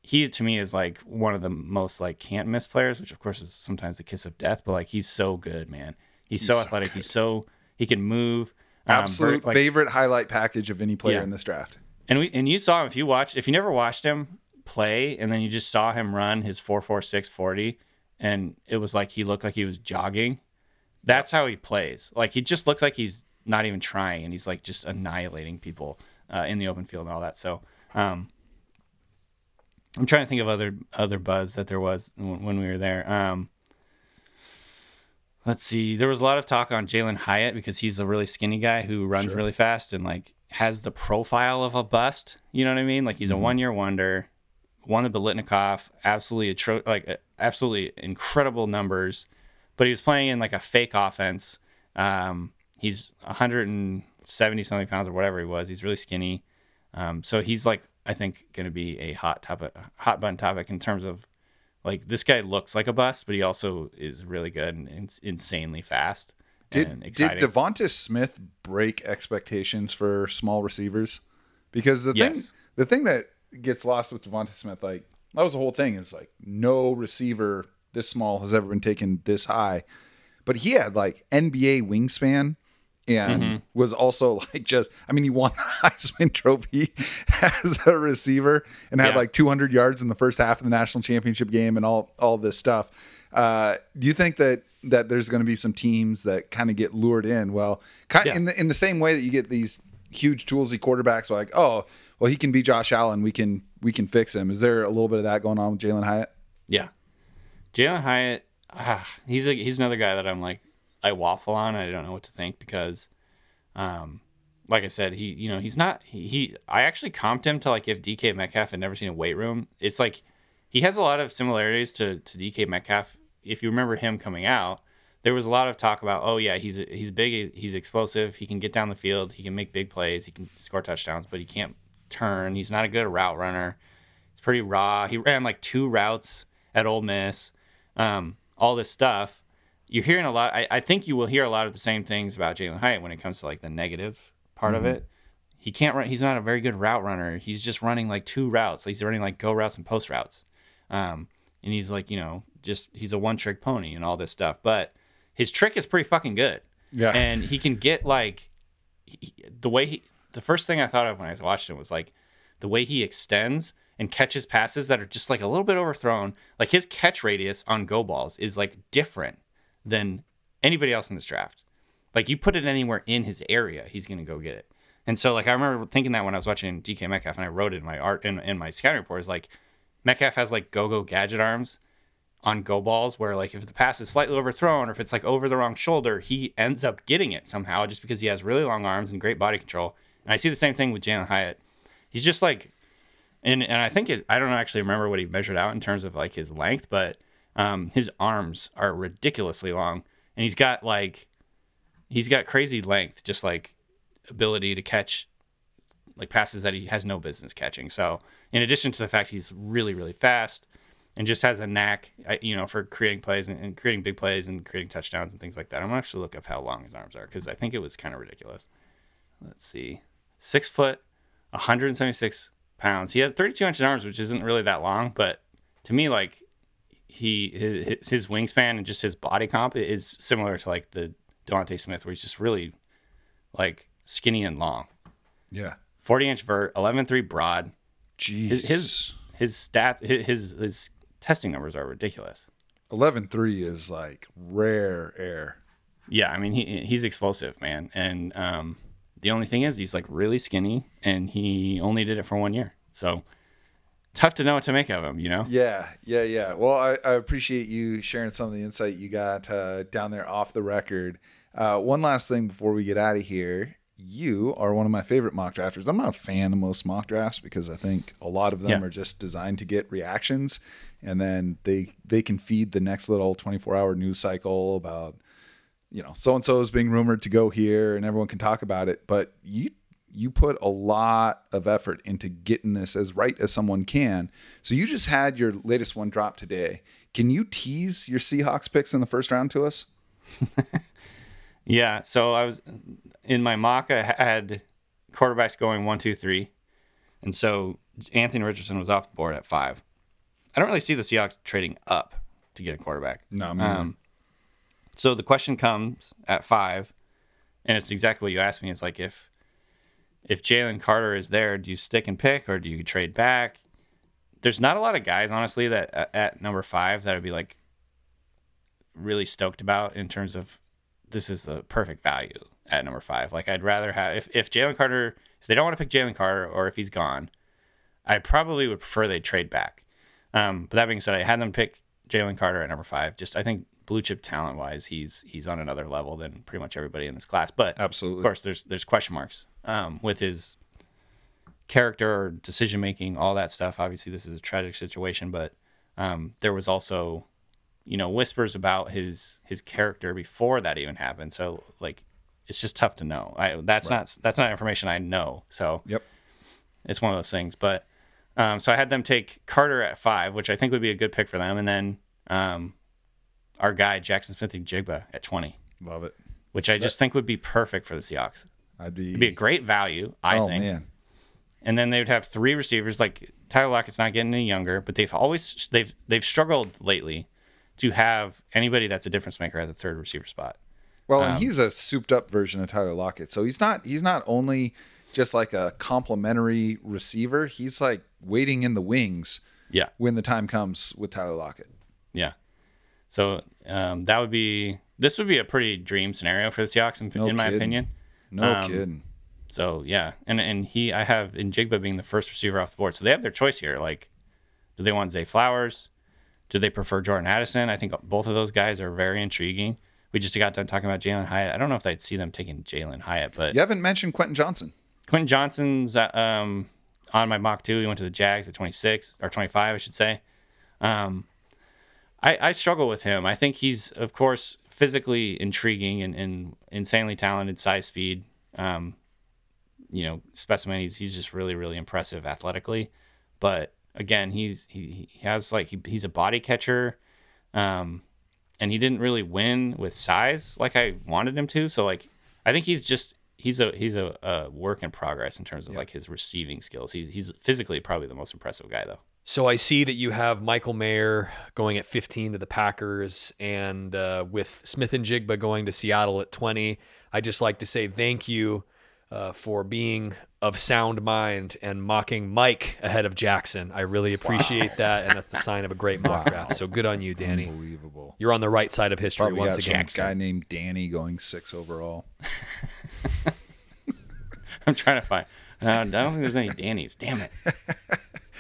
D: he to me is like one of the most like can't miss players, which of course is sometimes the kiss of death. But like he's so good, man. He's, so,
A: so
D: athletic. He's so he can move. Um,
A: Absolute
D: like-
A: favorite highlight package of any player
D: Yeah.
A: in this draft.
D: and we and you saw him if you watched if you never watched him play and then you just saw him run his four four six forty and it was like he looked like he was jogging. That's how he plays. Like he just looks like he's not even trying and he's like just annihilating people uh, in the open field and all that. So um, I'm trying to think of other other buzz that there was when we were there. Um, let's see. There was a lot of talk on Jalin Hyatt because he's a really skinny guy who runs really fast and like has the profile of a bust. You know what I mean? Like he's a one year wonder, won the Biletnikoff, absolutely atro- like absolutely incredible numbers, but he was playing in like a fake offense. Um, he's 170 something pounds or whatever he was. He's really skinny. Um, so he's like I think going to be a hot topic, hot button topic in terms of like this guy looks like a bust, but he also is really good and ins- insanely fast
A: Did did DeVonta Smith break expectations for small receivers? Because the thing the thing that gets lost with DeVonta Smith, like that was the whole thing, is like no receiver this small has ever been taken this high. But he had like NBA wingspan and
D: Mm-hmm.
A: was also like just I mean he won the Heisman trophy as a receiver and had
D: Yeah.
A: like 200 yards in the first half of the national championship game and all all this stuff. Uh, do you think that that there's going to be some teams that kind of get lured in. Well, kind
D: Yeah.
A: in the in the same way that you get these huge toolsy quarterbacks like, oh, well, he can be Josh Allen. We can we can fix him. Is there a little bit of that going on with Jalin Hyatt?
D: Yeah, Jalin Hyatt. Ah, he's a, he's another guy that I'm like I waffle on. I don't know what to think because, um, like I said, he you know he's not he, he I actually comped him to like if DK Metcalf had never seen a weight room. It's like he has a lot of similarities to to DK Metcalf. If you remember him coming out, there was a lot of talk about oh yeah he's he's big he's explosive he can get down the field he can make big plays he can score touchdowns but he can't turn he's not a good route runner it's pretty raw he ran like two routes at Ole Miss um, all this stuff you're hearing a lot I, I think you will hear a lot of the same things about Jalin Hyatt when it comes to like the negative part of it. He can't run he's not a very good route runner. He's just running like two routes. He's running like go routes and post routes. Um, and he's like you know just he's a one trick pony and all this stuff. But his trick is pretty fucking good.
A: Yeah.
D: and he can get like he, the way he the first thing i thought of when i watched it was like the way he extends and catches passes that are just like a little bit overthrown. Like his catch radius on go balls is like different than anybody else in this draft like you put it anywhere in his area he's going to go get it and so like i remember thinking that when i was watching dk metcalf and i wrote it in my art in, in my scouting report is like metcalf has like go-go gadget arms on go balls where like if the pass is slightly overthrown or if it's like over the wrong shoulder, he ends up getting it somehow just because he has really long arms and great body control. And I see the same thing with Jalin Hyatt. He's just like, and and I think it, I don't actually remember what he measured out in terms of like his length, but um, his arms are ridiculously long, and he's got like, he's got crazy length, just like ability to catch like passes that he has no business catching. So in addition to the fact he's really really fast and just has a knack, you know, for creating plays and, and creating big plays and creating touchdowns and things like that. I'm gonna actually look up how long his arms are because I think it was kind of ridiculous. Let's see, six foot, 176 pounds. He had 32 inch arms, which isn't really that long, but to me, like he his, his wingspan and just his body comp is similar to like the DeVonta Smith, where he's just really like skinny and long.
A: Yeah.
D: 40 inch vert, 11.3 broad.
A: Jeez.
D: His his, his stats, his, his his testing numbers are ridiculous.
A: 11-3 is like rare air.
D: Yeah, I mean he he's explosive, man. And um, the only thing is he's like really skinny, and he only did it for one year. So tough to know what to make of them, you know?
A: Yeah, yeah, yeah. Well, I, I appreciate you sharing some of the insight you got uh, down there off the record. Uh, one last thing before we get out of here. You are one of my favorite mock drafters. I'm not a fan of most mock drafts because I think a lot of them
D: Yeah.
A: are just designed to get reactions, and then they they can feed the next little 24 hour news cycle about you know so and so is being rumored to go here, and everyone can talk about it. But you you put a lot of effort into getting this as right as someone can. So you just had your latest one drop today. Can you tease your Seahawks picks in the first round to us?
D: Yeah. So I was in my mock. I had quarterbacks going one, two, three, and so Anthony Richardson was off the board at five. I don't really see the Seahawks trading up to get a quarterback.
A: No.
D: Um, so the question comes at five, and it's exactly what you asked me. It's like if if Jalen Carter is there, do you stick and pick or do you trade back? There's not a lot of guys, honestly, that at- number five that would be like really stoked about in terms of this is the perfect value at number five. Like I'd rather have if if Jalen Carter if they don't want to pick Jalen Carter or if he's gone, I probably would prefer they trade back. Um, but that being said, I had them pick Jalen Carter at number five. Just I think blue chip talent wise, he's he's on another level than pretty much everybody in this class. But
A: Absolutely.
D: of course, there's there's question marks um, with his character, decision making, all that stuff. Obviously, this is a tragic situation, but um, there was also, you know, whispers about his his character before that even happened. So like, it's just tough to know. I that's not that's not information I know. So
A: Yep.
D: it's one of those things. But um, so I had them take Carter at five, which I think would be a good pick for them, and then um, our guy Jaxon Smith-Njigba at twenty,
A: Love it.
D: which I just think would be perfect for the Seahawks.
A: I'd be,
D: It'd be a great value, I
A: oh
D: think.
A: man.
D: And then they would have three receivers. Like Tyler Lockett's not getting any younger, but they've always they've they've struggled lately to have anybody that's a difference maker at the third receiver spot.
A: Well,
D: Um,
A: and he's a souped up version of Tyler Lockett. So he's not he's not only just like a complimentary receiver, he's like waiting in the wings
D: Yeah,
A: when the time comes with Tyler Lockett.
D: yeah. So um, that would be this would be a pretty dream scenario for the Seahawks, in,
A: No
D: in my opinion.
A: No
D: Um,
A: kidding.
D: So yeah, and and he I have Njigba being the first receiver off the board, so they have their choice here. Like, do they want Zay Flowers? Do they prefer Jordan Addison? I think both of those guys are very intriguing. We just got done talking about Jalin Hyatt. I don't know if I'd see them taking Jalin Hyatt, but
A: You haven't mentioned Quentin Johnston.
D: Quentin Johnston's uh, um, on my mock too. He went to the Jags at 26 or 25, I should say. Um, I, I struggle with him. I think he's, of course, physically intriguing and, and insanely talented, size, speed. Um, you know, specimen. He's he's just really really impressive athletically, but again, he's he, he has like he, he's a body catcher. Um, and he didn't really win with size like I wanted him to. So like I think he's just he's a he's a, a work in progress in terms of like his receiving skills. He's he's physically probably the most impressive guy though.
C: So I see that you have Michael Mayer going at 15 to the Packers, and uh, with Smith-Njigba going to Seattle at 20. I just like to say thank you uh, for being of sound mind and mocking Mike ahead of Jackson. I really appreciate that, and that's the sign of a great mock draft. So good on you, Danny.
A: Unbelievable.
C: You're on the right side of history
A: Probably
C: once
A: got
C: again.
A: some guy named Danny going six overall.
D: I'm trying to find. Uh, I don't think there's any Danny's. Damn it.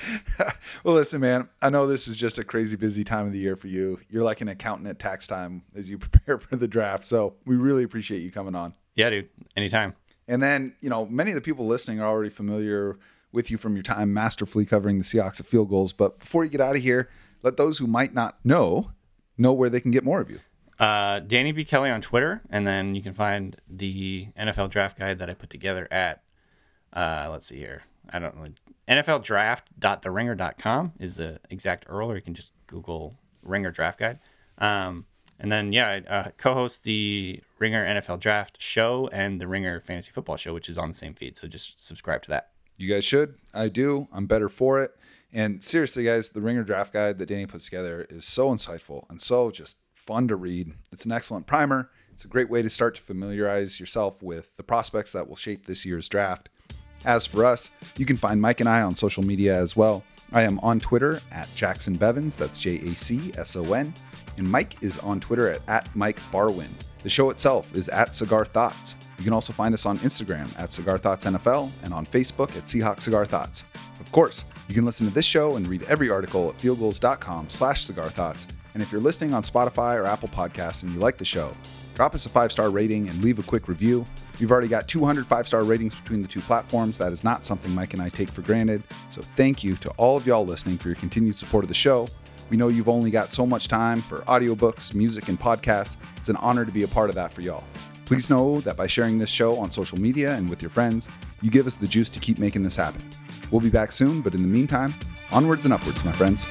A: Well, listen, man. I know this is just a crazy busy time of the year for you. You're like an accountant at tax time as you prepare for the draft. So we really appreciate you coming on.
D: Yeah, dude. Anytime.
A: And then, you know, many of the people listening are already familiar with you from your time masterfully covering the Seahawks at Field Gulls. But before you get out of here, let those who might not know know where they can get more of you.
D: Uh, Danny B. Kelly on Twitter, and then you can find the NFL draft guide that I put together at, uh, let's see here. I don't know. NFLdraft.theringer.com is the exact URL, or you can just Google Ringer Draft Guide. Um, and then, yeah, I uh, co host the Ringer NFL Draft show and the Ringer Fantasy Football show, which is on the same feed. So just subscribe to that.
A: You guys should. I do. I'm better for it. And seriously, guys, the Ringer draft guide that Danny puts together is so insightful and so just fun to read. It's an excellent primer. It's a great way to start to familiarize yourself with the prospects that will shape this year's draft. As for us, you can find Mike and I on social media as well. I am on Twitter at Jacson Bevens, that's J A C S O N, and Mike is on Twitter at, at Mike Barwin. The show itself is at Cigar Thoughts. You can also find us on Instagram at Cigar Thoughts NFL and on Facebook at Seahawk Cigar Thoughts. Of course, you can listen to this show and read every article at fieldgulls.com slash cigar thoughts. And if you're listening on Spotify or Apple Podcasts and you like the show, drop us a five star rating and leave a quick review. We've already got 200 five star ratings between the two platforms. That is not something Mike and I take for granted. So thank you to all of y'all listening for your continued support of the show. We know you've only got so much time for audiobooks, music, and podcasts. It's an honor to be a part of that for y'all. Please know that by sharing this show on social media and with your friends, you give us the juice to keep making this happen. We'll be back soon, but in the meantime, onwards and upwards, my friends.